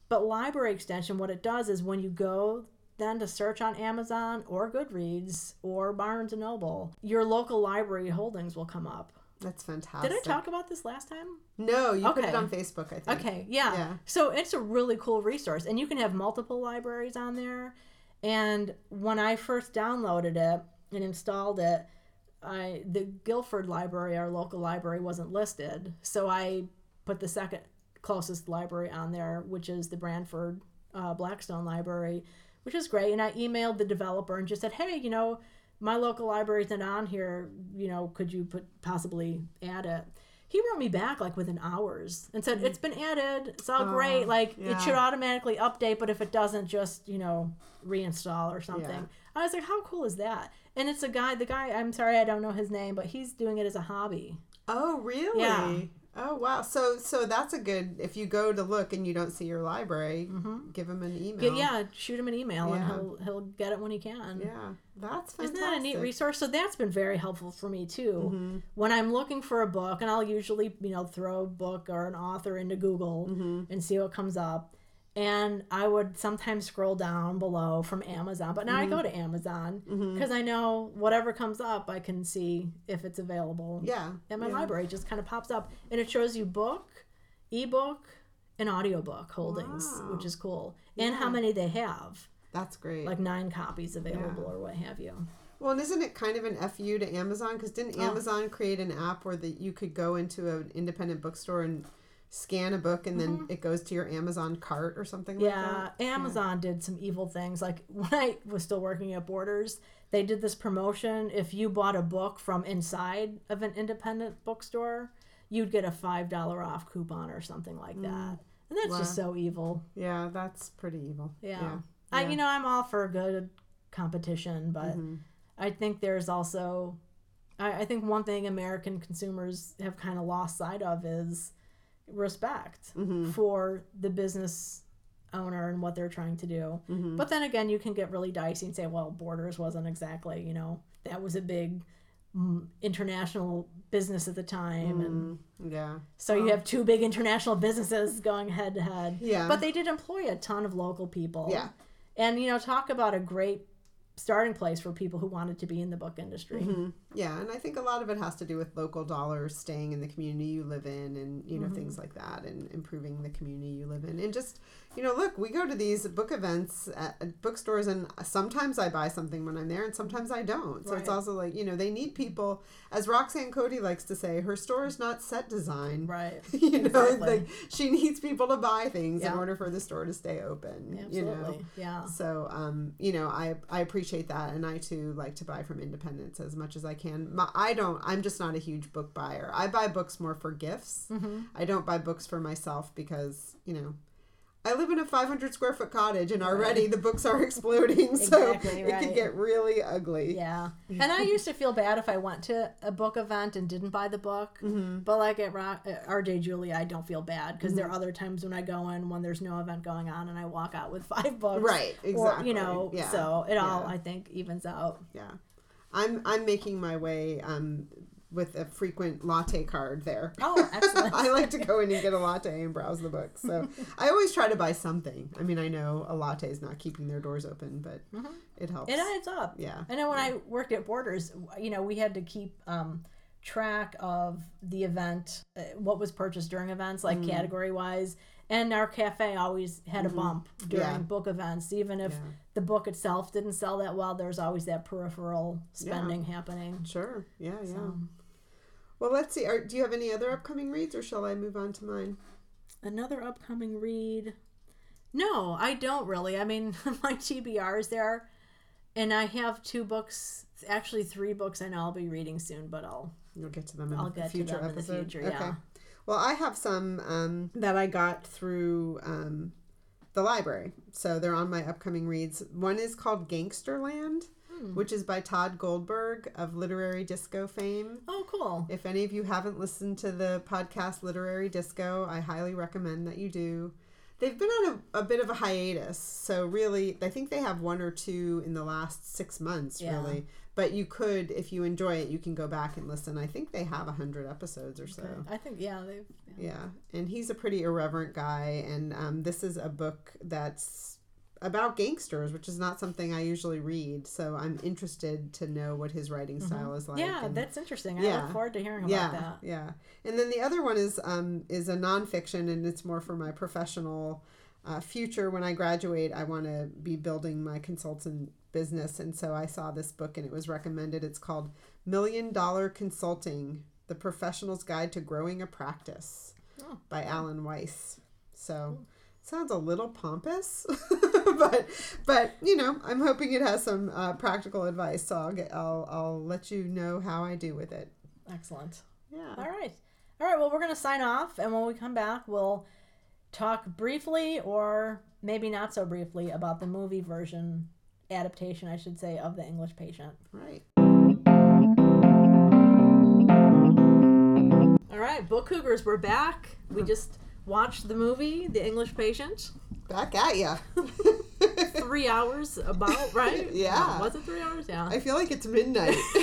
Speaker 2: But Library Extension, what it does is when you go then to search on Amazon or Goodreads or Barnes and Noble, your local library holdings will come up.
Speaker 1: That's fantastic.
Speaker 2: Did I talk about this last time?
Speaker 1: No, you put it on Facebook, I think.
Speaker 2: Okay, yeah.
Speaker 1: Yeah.
Speaker 2: So it's a really cool resource, and you can have multiple libraries on there. And when I first downloaded it and installed it, I the Guilford Library, our local library, wasn't listed, so I put the second closest library on there, which is the Branford uh, Blackstone Library, which is great. And I emailed the developer and just said, hey, you know, my local library isn't on here. You know, could you put possibly add it? He wrote me back like within hours and said it's been added. It's all great.
Speaker 1: Oh,
Speaker 2: Like
Speaker 1: yeah.
Speaker 2: it should automatically update, but if it doesn't, just you know reinstall or something.
Speaker 1: Yeah.
Speaker 2: I was like, how cool is that? And it's a guy. The guy. I'm sorry, I don't know his name, but he's doing it as a hobby.
Speaker 1: Oh, really?
Speaker 2: Yeah.
Speaker 1: Oh wow! So so that's a good. If you go to look and you don't see your library,
Speaker 2: Mm-hmm.
Speaker 1: give him an
Speaker 2: Yeah,
Speaker 1: email.
Speaker 2: yeah, shoot him an email and he'll he'll get it when he can.
Speaker 1: yeah. That's fantastic.
Speaker 2: Isn't that a neat resource? So that's been very helpful for me too.
Speaker 1: Mhm.
Speaker 2: When I'm looking for a book, and I'll usually, you know, throw a book or an author into Google
Speaker 1: Mhm.
Speaker 2: and see what comes up. And I would sometimes scroll down below from Amazon, but now I mm-hmm. go to Amazon
Speaker 1: mm-hmm.
Speaker 2: because I know whatever comes up, I can see if it's available.
Speaker 1: Yeah.
Speaker 2: And my
Speaker 1: yeah.
Speaker 2: library just kind of pops up, and it shows you book, ebook, and audiobook holdings,
Speaker 1: Wow.
Speaker 2: which is cool, and how many they have,
Speaker 1: That's great.
Speaker 2: like nine copies available
Speaker 1: Yeah.
Speaker 2: or what have you.
Speaker 1: well, and isn't it kind of an fu to Amazon? Because didn't
Speaker 2: Oh.
Speaker 1: Amazon create an app where that you could go into an independent bookstore and scan a book, and then it goes to your Amazon cart or something like that. Yeah.
Speaker 2: Amazon did some evil things. Like <laughs> when I was still working at Borders, they did this promotion. If you bought a book from inside of an independent bookstore, you'd get a five dollar off coupon or something like that. And that's just so evil.
Speaker 1: Yeah, that's pretty evil.
Speaker 2: Yeah.
Speaker 1: Yeah.
Speaker 2: I
Speaker 1: Yeah.
Speaker 2: you know, I'm all for good competition, but
Speaker 1: Mhm.
Speaker 2: I think there's also I, I think one thing American consumers have kind of lost sight of is respect
Speaker 1: Mhm.
Speaker 2: for the business owner and what they're trying to do.
Speaker 1: Mhm.
Speaker 2: But then again, you can get really dicey and say, well, Borders wasn't exactly, you know, that was a big mm, international business at the time. And
Speaker 1: Mm, yeah.
Speaker 2: so you have two big international businesses going head to head.
Speaker 1: Yeah.
Speaker 2: But they did employ a ton of local people.
Speaker 1: Yeah.
Speaker 2: And, you know, talk about a great starting place for people who wanted to be in the book industry.
Speaker 1: Mhm. Yeah, and I think a lot of it has to do with local dollars staying in the community you live in and, you know,
Speaker 2: Mm-hmm.
Speaker 1: things like that and improving the community you live in. And just, you know, look, we go to these book events at, bookstores and sometimes I buy something when I'm there and sometimes I don't. So it's also like, you know, they need people, as Roxanne Coady likes to say, her store is not set design.
Speaker 2: Right. <laughs>
Speaker 1: you know,
Speaker 2: Exactly.
Speaker 1: like she needs people to buy things in order for the store to stay open.
Speaker 2: Absolutely.
Speaker 1: You know?
Speaker 2: Yeah.
Speaker 1: So, um, you know, I, I appreciate that, and I too like to buy from independents as much as I can. My, I don't. I'm just not a huge book buyer. I buy books more for gifts.
Speaker 2: Mm-hmm.
Speaker 1: I don't buy books for myself because you know. I live in a 500 square foot cottage, and already the books are <laughs> exploding, so
Speaker 2: Exactly,
Speaker 1: it
Speaker 2: right.
Speaker 1: can get really ugly.
Speaker 2: Yeah. <laughs> And I used to feel bad if I went to a book event and didn't buy the book.
Speaker 1: Mm-hmm.
Speaker 2: But like at Ro- at RJ Julia, I don't feel bad because there are other times when I go in when there's no event going on and I walk out with <laughs> five books.
Speaker 1: Right,
Speaker 2: Or,
Speaker 1: exactly.
Speaker 2: you know,
Speaker 1: Yeah,
Speaker 2: so it all,
Speaker 1: yeah.
Speaker 2: I think, evens out.
Speaker 1: Yeah, I'm I'm making my way um, with a frequent latte card there.
Speaker 2: Oh, <laughs> excellent.
Speaker 1: I like to go in and get a latte and browse the books. So <laughs> I always try to buy something. I mean, I know a latte is not keeping their doors open, but
Speaker 2: Mhm.
Speaker 1: it helps.
Speaker 2: It adds up.
Speaker 1: yeah.
Speaker 2: I know when I worked at Borders, you know, we had to keep um, track of the event, uh, what was purchased during events, like
Speaker 1: Mm.
Speaker 2: category wise. And our cafe always had a bump during
Speaker 1: Mm-hmm. Yeah.
Speaker 2: book events, even if
Speaker 1: Yeah.
Speaker 2: the book itself didn't sell that well. There's always that peripheral spending happening.
Speaker 1: Sure. Yeah. Yeah.
Speaker 2: So,
Speaker 1: Well, let's see. Are, do you have any other upcoming reads, or shall I move on to mine?
Speaker 2: another upcoming read. No, I don't really. I mean, <laughs> my TBR is there, and I have two books. Actually, three books I know I'll be reading soon, but I'll
Speaker 1: You'll get to them in
Speaker 2: I'll to
Speaker 1: future
Speaker 2: them in the future, yeah.
Speaker 1: Well, I have some um, that I got through um, the library, so they're on my upcoming reads. One is called Gangsterland,
Speaker 2: Hmm.
Speaker 1: which is by Tod Goldberg of Literary Disco fame.
Speaker 2: Oh, cool.
Speaker 1: If any of you haven't listened to the podcast Literary Disco, I highly recommend that you do. They've been on a, a bit of a hiatus, so really, I think they have one or two in the last six months,
Speaker 2: Yeah.
Speaker 1: really. But you could, if you enjoy it, you can go back and listen. I think they have a hundred episodes or so.
Speaker 2: I think yeah, they. Yeah.
Speaker 1: Yeah, and he's a pretty irreverent guy, and um, this is a book that's about gangsters, which is not something I usually read. So I'm interested to know what his writing style is like.
Speaker 2: Mm-hmm. yeah,
Speaker 1: and-
Speaker 2: that's interesting.
Speaker 1: yeah.
Speaker 2: I look forward to hearing about
Speaker 1: yeah,
Speaker 2: that.
Speaker 1: yeah. And then the other one is um, is a nonfiction, and it's more for my professional uh, future. When I graduate, I want to be building my consultant business, and so I saw this book, and it was recommended. It's called Million Dollar Consulting: The Professional's Guide to Growing a Practice
Speaker 2: Oh,
Speaker 1: by Alan Weiss. So. It sounds a little pompous, <laughs> but but you know I'm hoping it has some uh, practical advice. So I'll get I'll I'll let you know how I do with it.
Speaker 2: excellent.
Speaker 1: Yeah.
Speaker 2: All right, all right. Well, we're gonna sign off, and when we come back, we'll talk briefly, or maybe not so briefly, about the movie version adaptation, I should say, of The English Patient.
Speaker 1: Right.
Speaker 2: All right, Book Cougars, we're back. We just watched the movie, The English Patient.
Speaker 1: Back at ya. <laughs>
Speaker 2: Three hours about, right? <laughs>
Speaker 1: Yeah.
Speaker 2: No, was it three hours? Yeah.
Speaker 1: I feel like it's midnight. <laughs>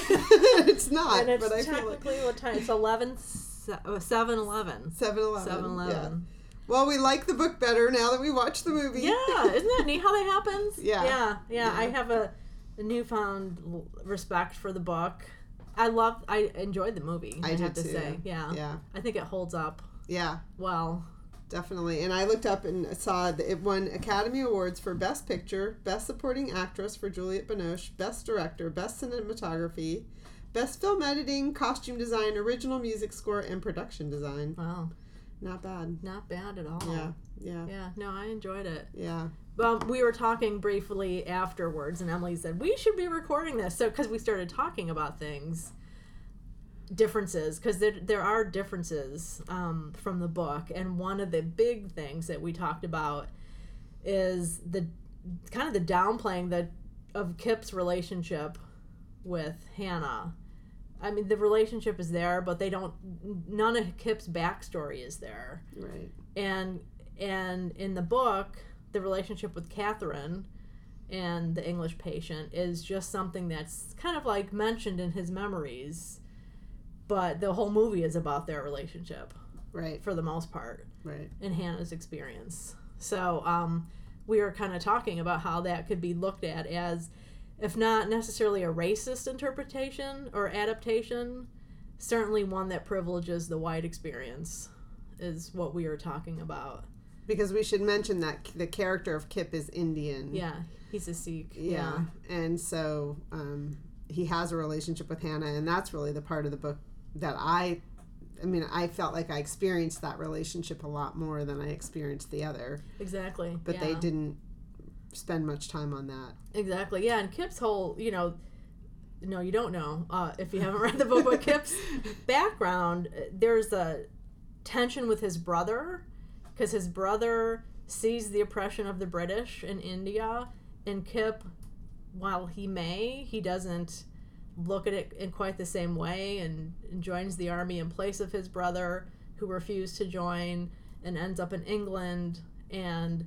Speaker 1: it's not,
Speaker 2: and it's
Speaker 1: but I feel like
Speaker 2: technically what time? It's 11, se- oh, 7 11.
Speaker 1: 7 Eleven.
Speaker 2: 7 11.
Speaker 1: Well, we like the book better now that we watched the movie.
Speaker 2: Yeah, isn't that neat how that happens? <laughs>
Speaker 1: Yeah.
Speaker 2: Yeah, yeah. I have a, a newfound respect for the book. I love, I enjoyed the movie, I,
Speaker 1: I
Speaker 2: have to
Speaker 1: too.
Speaker 2: say. Yeah.
Speaker 1: Yeah.
Speaker 2: I think it holds up
Speaker 1: Yeah.
Speaker 2: well.
Speaker 1: Definitely. And I looked up and saw that it won Academy Awards for Best Picture, Best Supporting Actress for Juliette Binoche, Best Director, Best Cinematography, Best Film Editing, Costume Design, Original Music Score, and Production Design.
Speaker 2: Wow.
Speaker 1: Not bad.
Speaker 2: Not bad at all.
Speaker 1: Yeah. Yeah.
Speaker 2: Yeah, no, I enjoyed it.
Speaker 1: Yeah.
Speaker 2: Well, we were talking briefly afterwards, and Emily said we should be recording this. So, because we started talking about things, differences, because there, there are differences um, from the book, and one of the big things that we talked about is the kind of the downplaying that of Kip's relationship with Hana. I mean, the relationship is there, but they don't. None of Kip's backstory is there
Speaker 1: Right.
Speaker 2: and and in the book the relationship with Katharine and the english patient is just something that's kind of like mentioned in his memories but the whole movie is about their relationship
Speaker 1: Right.
Speaker 2: for the most part
Speaker 1: Right.
Speaker 2: in Hana's experience so um, we were kind of talking about how that could be looked at as if not necessarily a racist interpretation or adaptation certainly one that privileges the white experience is what we are talking about
Speaker 1: Because we should mention that the character of Kip is Indian.
Speaker 2: Yeah, he's a Sikh.
Speaker 1: Yeah. And so um, he has a relationship with Hana, and that's really the part of the book that I. I mean, I felt like I experienced that relationship a lot more than I experienced the other,
Speaker 2: exactly.
Speaker 1: but
Speaker 2: yeah.
Speaker 1: they didn't spend much time on that.
Speaker 2: Exactly. Yeah, and Kip's whole, you know, no, you don't know uh, if you haven't read the book, but <laughs> Kip's background, uh, there's a tension with his brother because his brother sees the oppression of the British in India, and Kip, while he may, he doesn't look at it in quite the same way and, and joins the army in place of his brother who refused to join and ends up in England and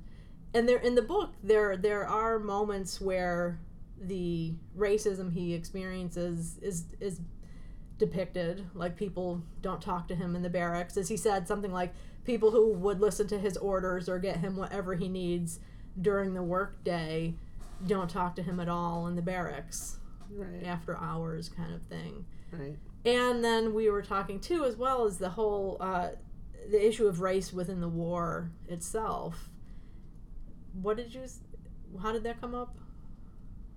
Speaker 2: and there in the book there there are moments where the racism he experiences is is depicted like people don't talk to him in the barracks as he said something like people who would listen to his orders or get him whatever he needs during the workday don't talk to him at all in the barracks
Speaker 1: Right.
Speaker 2: after hours kind of thing
Speaker 1: Right.
Speaker 2: and then we were talking too as well as the whole uh, the issue of race within the war itself what did you how did that come up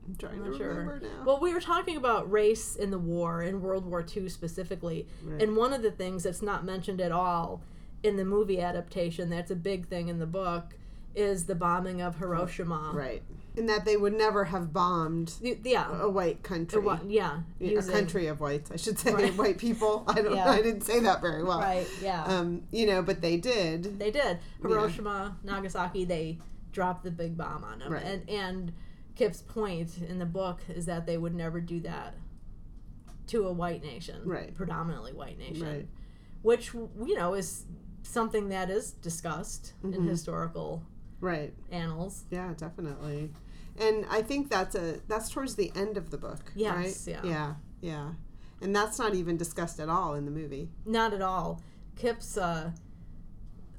Speaker 1: I'm trying
Speaker 2: I'm
Speaker 1: to
Speaker 2: sure.
Speaker 1: remember now.
Speaker 2: well we were talking about race in the war in world war ii specifically
Speaker 1: Right.
Speaker 2: and one of the things that's not mentioned at all in the movie adaptation that's a big thing in the book is the bombing of hiroshima
Speaker 1: right. And that they would never have bombed
Speaker 2: yeah
Speaker 1: a white country.
Speaker 2: It wa- yeah
Speaker 1: Yeah,
Speaker 2: using-
Speaker 1: a country of whites, I should say,
Speaker 2: Right.
Speaker 1: white people. I don't.
Speaker 2: Yeah.
Speaker 1: I didn't say that very well.
Speaker 2: right yeah
Speaker 1: Um, you know, but they did.
Speaker 2: They did. Hiroshima, Nagasaki, they dropped the big bomb on them.
Speaker 1: Right.
Speaker 2: And and Kip's point in the book is that they would never do that to a white nation,
Speaker 1: Right.
Speaker 2: predominantly white nation,
Speaker 1: Right.
Speaker 2: which you know is something that is discussed in
Speaker 1: Mhm.
Speaker 2: historical
Speaker 1: Right.
Speaker 2: annals.
Speaker 1: Yeah, definitely. And I think that's a that's towards the end of the book.
Speaker 2: Yes,
Speaker 1: Right?
Speaker 2: yeah.
Speaker 1: Yeah. Yeah. And that's not even discussed at all in the movie.
Speaker 2: Not at all. Kip's uh,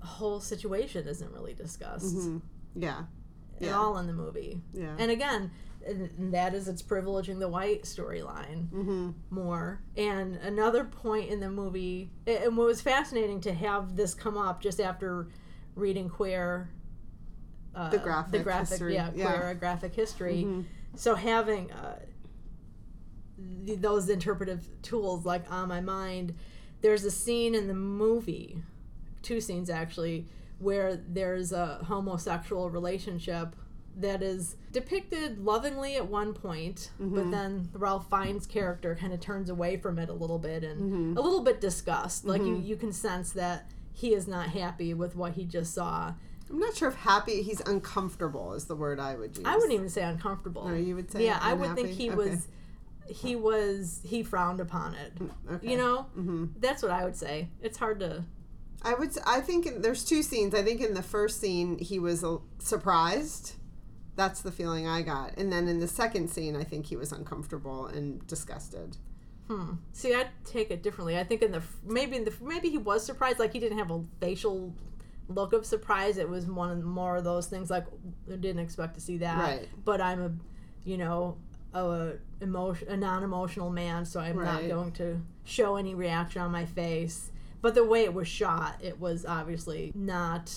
Speaker 2: whole situation isn't really discussed
Speaker 1: hmm Yeah.
Speaker 2: at
Speaker 1: Yeah.
Speaker 2: all in the movie.
Speaker 1: Yeah.
Speaker 2: And again, that is it's privileging the white storyline.
Speaker 1: hmm
Speaker 2: more. And another point in the movie, and what was fascinating to have this come up just after reading queer. Uh,
Speaker 1: The graphic
Speaker 2: the graphic,
Speaker 1: history,
Speaker 2: yeah,
Speaker 1: yeah.
Speaker 2: queer graphic history.
Speaker 1: hmm
Speaker 2: So having uh, th- those interpretive tools like on my mind, there's a scene in the movie, two scenes actually, where there's a homosexual relationship that is depicted lovingly at one point, but mm-hmm. then Ralph Fiennes' character kind of turns away from it a little bit and mm-hmm. a little bit disgust. Like you, mm-hmm. you can sense that he is not happy with what he just saw.
Speaker 1: I'm not sure if happy. He's uncomfortable is the word I would use.
Speaker 2: I wouldn't even say uncomfortable.
Speaker 1: No, you would say
Speaker 2: Yeah, I would think he
Speaker 1: Okay.
Speaker 2: was he was he frowned upon it.
Speaker 1: Mm, okay.
Speaker 2: You know,
Speaker 1: hmm
Speaker 2: that's what I would say. It's hard to.
Speaker 1: I would. I think in, there's two scenes. I think in the first scene he was uh, surprised. That's the feeling I got. And then in the second scene, I think he was uncomfortable and disgusted.
Speaker 2: Hmm. See, I take it differently. I think in the maybe in the maybe he was surprised, like he didn't have a facial look of surprise. It was one of more of those things like I didn't expect to see that.
Speaker 1: Right.
Speaker 2: But I'm a, you know, a emotion a non emotional man, so I'm not going to show any reaction on my face. But the way it was shot, it was obviously not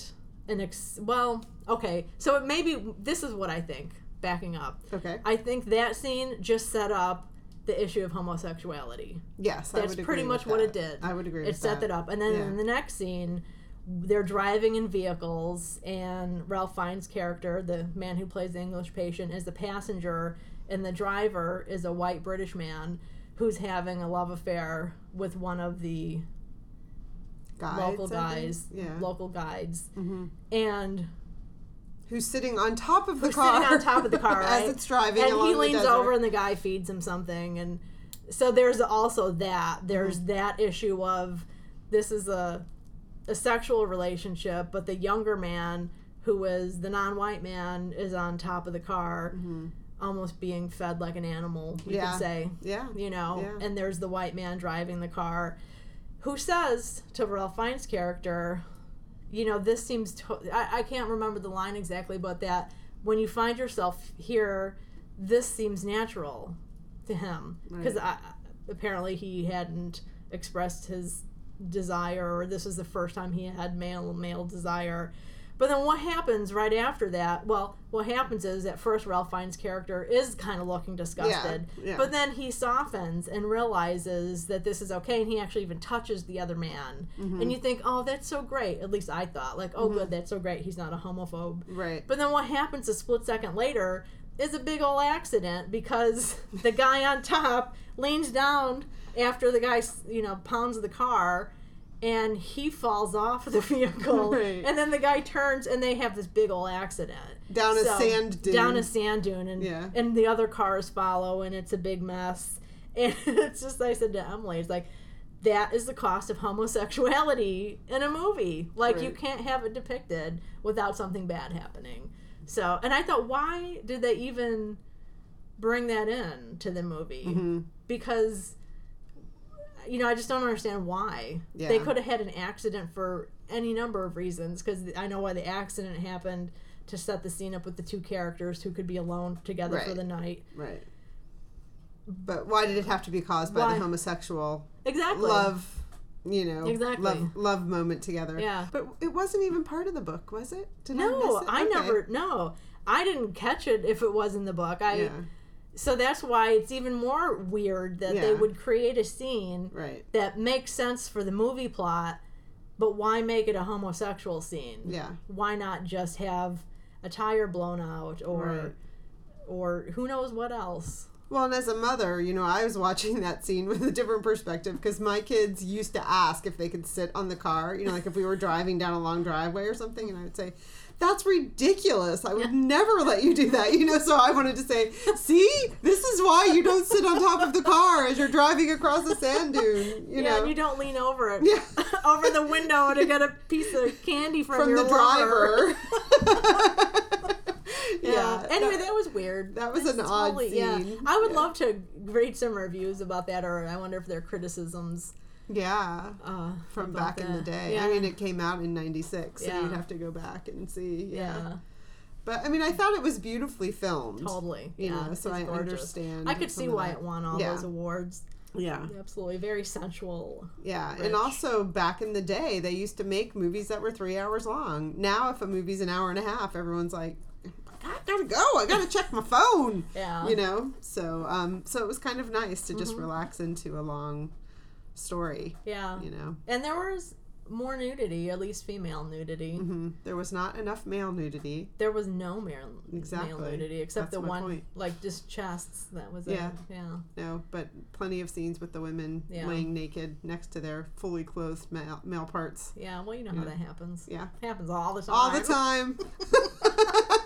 Speaker 2: an ex. Well, okay, so it maybe this is what I think. Backing up,
Speaker 1: Okay.
Speaker 2: I think that scene just set up the issue of homosexuality.
Speaker 1: Yes, I
Speaker 2: That's pretty much what it did.
Speaker 1: I would agree.
Speaker 2: It set
Speaker 1: that
Speaker 2: that up. And then
Speaker 1: Yeah.
Speaker 2: in the next scene, they're driving in vehicles, and Ralph Fiennes' character, the man who plays the English patient, is the passenger, and the driver is a white British man who's having a love affair with one of the
Speaker 1: Guides,
Speaker 2: local guys,
Speaker 1: Yeah.
Speaker 2: local guides,
Speaker 1: hmm
Speaker 2: and
Speaker 1: Who's sitting on top of the car?
Speaker 2: sitting on top of the car, <laughs>
Speaker 1: as it's driving
Speaker 2: and he leans over and the guy feeds him something and so there's also that there's
Speaker 1: Mm-hmm.
Speaker 2: that issue of this is a a sexual relationship but the younger man who is the non-white man is on top of the car almost being fed like an animal you
Speaker 1: Mm-hmm. Yeah.
Speaker 2: could say
Speaker 1: Yeah.
Speaker 2: you know
Speaker 1: Yeah.
Speaker 2: and there's the white man driving the car who says to Ralph Fiennes' character you know this seems to- I, I can't remember the line exactly but that when you find yourself here this seems natural to him. Because apparently he hadn't expressed his desire or this was the first time he had male male desire but then what happens right after that well what happens is at first ralph fiennes character is kind of looking disgusted
Speaker 1: yeah.
Speaker 2: but then he softens and realizes that this is okay and he actually even touches the other man
Speaker 1: Mm-hmm.
Speaker 2: and you think oh that's so great at least i thought like oh good that's so great he's not a homophobe
Speaker 1: Right.
Speaker 2: but then what happens a split second later is a big old accident because <laughs> the guy on top leans down after the guy, you know, pounds the car and he falls off the <laughs> vehicle.
Speaker 1: Right.
Speaker 2: And then the guy turns and they have this big old accident.
Speaker 1: Down a sand dune.
Speaker 2: Down a sand dune. And,
Speaker 1: Yeah.
Speaker 2: and the other cars follow and it's a big mess. <laughs> And it's just, I said to Emily, it's like, that is the cost of homosexuality in a movie. Like you can't have it depicted without something bad happening. So, and I thought, why did they even bring that in to the movie?
Speaker 1: Mhm.
Speaker 2: Because, you know, I just don't understand why.
Speaker 1: Yeah.
Speaker 2: They could have had an accident for any number of reasons. Because I know why the accident happened to set the scene up with the two characters who could be alone together for the night.
Speaker 1: Right. But why did it have to be caused by
Speaker 2: Why?
Speaker 1: the homosexual
Speaker 2: Exactly.
Speaker 1: love? You know,
Speaker 2: Exactly.
Speaker 1: love love moment together.
Speaker 2: Yeah.
Speaker 1: But it wasn't even part of the book, was it? Did
Speaker 2: No,
Speaker 1: miss it?
Speaker 2: I
Speaker 1: Okay.
Speaker 2: never. No, I didn't catch it if it was in the book. I
Speaker 1: Yeah.
Speaker 2: So that's why it's even more weird that they would create a scene
Speaker 1: Right.
Speaker 2: that makes sense for the movie plot, but why make it a homosexual scene?
Speaker 1: Yeah.
Speaker 2: Why not just have a tire blown out or
Speaker 1: Right.
Speaker 2: or who knows what else?
Speaker 1: Well, and as a mother, you know, I was watching <laughs> that scene with a different perspective because my kids used to ask if they could sit on the car, you know, like if we were driving down a long driveway or something, and I would say, that's ridiculous. I would never let you do that, you know. So I wanted to say, see, this is why you don't sit on top of the car as you're driving across the sand dune, you
Speaker 2: yeah,
Speaker 1: know,
Speaker 2: and you don't lean over it
Speaker 1: Yeah. <laughs>
Speaker 2: over the window to get a piece of candy from,
Speaker 1: from
Speaker 2: your
Speaker 1: the driver. <laughs> <laughs>
Speaker 2: Yeah. Anyway, that was weird.
Speaker 1: that was
Speaker 2: That's
Speaker 1: an odd
Speaker 2: Yeah.
Speaker 1: scene.
Speaker 2: I would
Speaker 1: Yeah.
Speaker 2: love to read some reviews about that, or I wonder if there are criticisms
Speaker 1: yeah.
Speaker 2: uh,
Speaker 1: From
Speaker 2: about
Speaker 1: back in the day.
Speaker 2: Yeah.
Speaker 1: I mean, it came out in 96, so
Speaker 2: Yeah.
Speaker 1: you'd have to go back and see.
Speaker 2: yeah,
Speaker 1: But I mean, I thought it was beautifully filmed.
Speaker 2: totally.
Speaker 1: You
Speaker 2: yeah,
Speaker 1: know, so I
Speaker 2: gorgeous.
Speaker 1: understand.
Speaker 2: I could see why
Speaker 1: that.
Speaker 2: it won all
Speaker 1: Yeah.
Speaker 2: those awards.
Speaker 1: Yeah,
Speaker 2: Absolutely, very sensual.
Speaker 1: yeah,
Speaker 2: Rich.
Speaker 1: and also back in the day, they used to make movies that were three hours long. Now, if a movie's an hour and a half, everyone's like, "I gotta go. I gotta <laughs> check my phone."
Speaker 2: Yeah.
Speaker 1: You know, so um, so it was kind of nice to
Speaker 2: Mm-hmm.
Speaker 1: just relax into a long story.
Speaker 2: Yeah.
Speaker 1: You know,
Speaker 2: And there was more nudity, at least female nudity.
Speaker 1: hmm there was not enough male nudity.
Speaker 2: There was no male, male
Speaker 1: Exactly.
Speaker 2: nudity except
Speaker 1: That's
Speaker 2: the one,
Speaker 1: point.
Speaker 2: like just chests. That was
Speaker 1: Yeah.
Speaker 2: it. Yeah.
Speaker 1: No, but plenty of scenes with the women
Speaker 2: Yeah.
Speaker 1: laying naked next to their fully clothed male, male parts.
Speaker 2: Yeah. Well, you know how that happens.
Speaker 1: Yeah.
Speaker 2: happens all the time.
Speaker 1: all the time. <laughs> <laughs>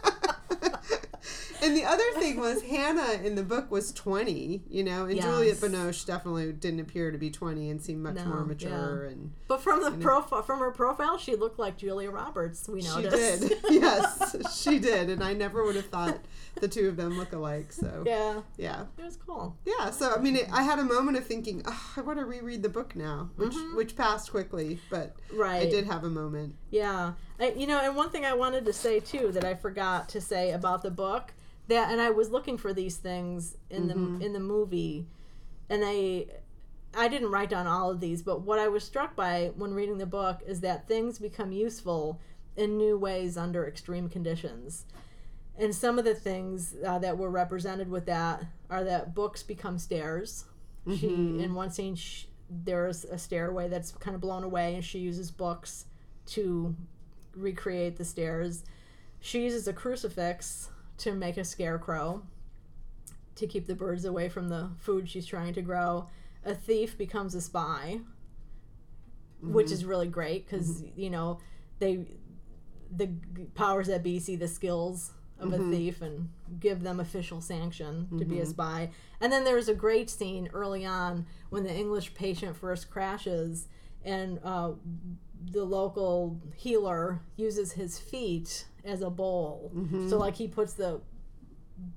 Speaker 1: And the other thing was Hana in the book was 20, you know, and
Speaker 2: Yes.
Speaker 1: Juliette Binoche definitely didn't appear to be 20 and seemed much
Speaker 2: No,
Speaker 1: more mature
Speaker 2: yeah.
Speaker 1: and
Speaker 2: But from the profile, from her profile, she looked like Julia Roberts. We noticed.
Speaker 1: she did. <laughs> yes, she did and I never would have thought the two of them look alike, so
Speaker 2: yeah,
Speaker 1: yeah.
Speaker 2: it was cool.
Speaker 1: Yeah, so I mean, it, I had a moment of thinking, oh, I want to reread the book now, which which passed quickly, but
Speaker 2: Mm-hmm. Right.
Speaker 1: I did have a moment.
Speaker 2: Yeah, I, you know, and one thing I wanted to say too that I forgot to say about the book that, and I was looking for these things in the in the movie, and I I didn't write down all of these, but what I was struck by when reading the book is that things become useful in new ways under extreme conditions. And some of the things uh, that were represented with that are that books become stairs. She in one scene, sh there's a stairway that's kind of blown away, and she uses books to recreate the stairs. She uses a crucifix to make a scarecrow to keep the birds away from the food she's trying to grow. A thief becomes a spy, which mm-hmm. is really great because mm-hmm. you know they the powers that be see the skills of a mm-hmm. thief and give them official sanction to be a spy. And then there's a great scene early on when the English patient first crashes and uh, the local healer uses his feet as a bowl. Mm-hmm. So like he puts the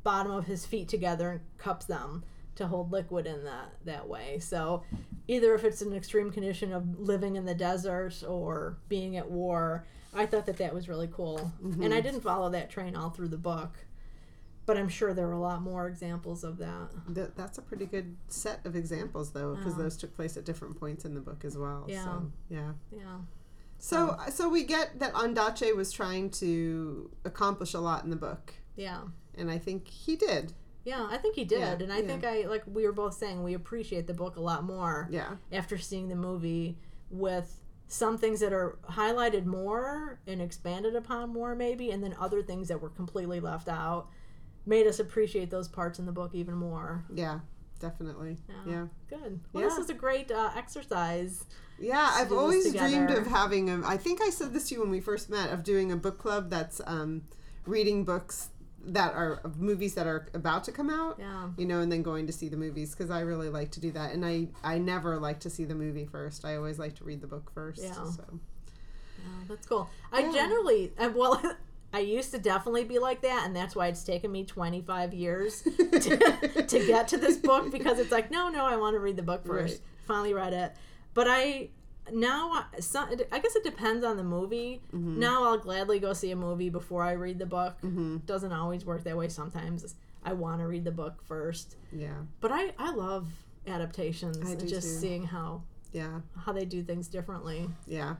Speaker 2: bottom of his feet together and cups them to hold liquid in that that way. So either if it's an extreme condition of living in the desert or being at war, I thought that that was really cool. Mm-hmm. And I didn't follow that train all through the book. But I'm sure there were a lot more examples of that.
Speaker 1: Th- that's a pretty good set of examples, though, because those took place at different points in the book as well.
Speaker 2: Yeah.
Speaker 1: So, yeah.
Speaker 2: Yeah.
Speaker 1: So, uh, so we get that Ondaatje was trying to accomplish a lot in the book,
Speaker 2: Yeah.
Speaker 1: and I think he did.
Speaker 2: Yeah, I think he did.
Speaker 1: Yeah,
Speaker 2: and I
Speaker 1: yeah.
Speaker 2: think I like we were both saying we appreciate the book a lot more.
Speaker 1: Yeah.
Speaker 2: after seeing the movie with some things that are highlighted more and expanded upon more maybe and then other things that were completely left out made us appreciate those parts in the book even more
Speaker 1: Yeah. Definitely. Yeah.
Speaker 2: good well
Speaker 1: Yeah.
Speaker 2: this is a great uh, exercise
Speaker 1: Yeah, I've always dreamed of having a. I think I said this to you when we first met of doing a book club that's um, reading books that are movies that are about to come out.
Speaker 2: yeah
Speaker 1: You know, and then going to see the movies because I really like to do that, and I I never like to see the movie first. I always like to read the book first.
Speaker 2: Yeah.
Speaker 1: So
Speaker 2: Yeah, that's cool i
Speaker 1: Yeah.
Speaker 2: generally uh, well <laughs> I used to definitely be like that, and that's why it's taken me 25 years <laughs> to, to get to this book because it's like, no, no, I want to read the book first.
Speaker 1: Right.
Speaker 2: Finally read it, but I now I- some, I guess it depends on the movie.
Speaker 1: Mm-hmm.
Speaker 2: Now I'll gladly go see a movie before I read the book. Doesn't always work that way. Sometimes I want to read the book first,
Speaker 1: yeah,
Speaker 2: but I I love adaptations
Speaker 1: I
Speaker 2: and just
Speaker 1: too.
Speaker 2: seeing how
Speaker 1: yeah,
Speaker 2: how they do things differently.
Speaker 1: yeah,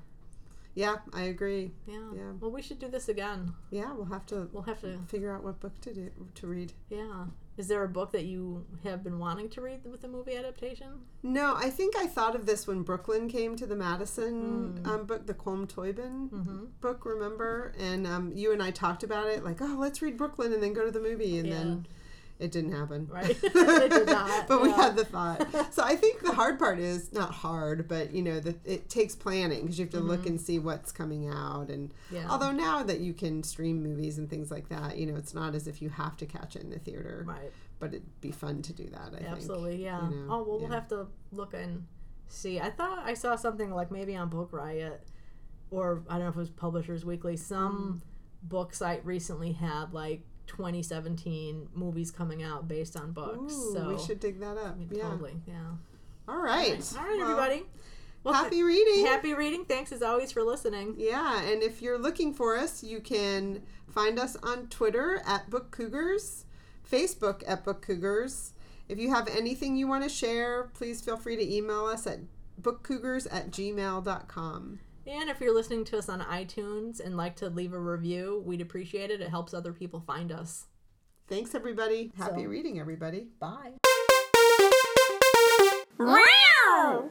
Speaker 1: yeah. I agree.
Speaker 2: Yeah.
Speaker 1: Yeah.
Speaker 2: Well, we should do this again.
Speaker 1: Yeah, we'll have to
Speaker 2: We'll have to.
Speaker 1: figure out what book to do to read.
Speaker 2: Yeah. Is there a book that you have been wanting to read with a movie adaptation?
Speaker 1: No, I think I thought of this when Brooklyn came to the Madison um, book, the Colm Toibin
Speaker 2: Mm-hmm.
Speaker 1: book, remember? And um, you and I talked about it, like, oh, let's read Brooklyn and then go to the movie. And then it didn't happen.
Speaker 2: Right. <laughs> <laughs> It did not,
Speaker 1: but we had the thought. So I think the hard part is not hard, but, you know, that it takes planning because you have to look and see what's coming out. And
Speaker 2: Mm-hmm. Yeah.
Speaker 1: although now that you can stream movies and things like that, you know, it's not as if you have to catch it in the theater.
Speaker 2: Right.
Speaker 1: But it'd be fun to do that, I think.
Speaker 2: Absolutely. Yeah.
Speaker 1: you know,
Speaker 2: oh well, we'll have to look and see. I thought I saw something like maybe on Book Riot, or I don't know if it was Publishers Weekly. Some
Speaker 1: Mm.
Speaker 2: book site recently had like 2017 movies coming out based on books.
Speaker 1: Ooh,
Speaker 2: so
Speaker 1: we should dig that up.
Speaker 2: I mean,
Speaker 1: yeah.
Speaker 2: totally. Yeah.
Speaker 1: All right.
Speaker 2: All right,
Speaker 1: Well,
Speaker 2: everybody. Well,
Speaker 1: happy reading.
Speaker 2: happy reading. Thanks as always for listening.
Speaker 1: Yeah, and if you're looking for us, you can find us on Twitter at Book Cougars, Facebook at Book Cougars. If you have anything you want to share, please feel free to email us at bookcougars at gmail.com.
Speaker 2: And if you're listening to us on iTunes and like to leave a review, we'd appreciate it. It helps other people find us.
Speaker 1: Thanks, everybody. Happy
Speaker 2: So-
Speaker 1: reading, everybody.
Speaker 2: Bye.
Speaker 3: Wow!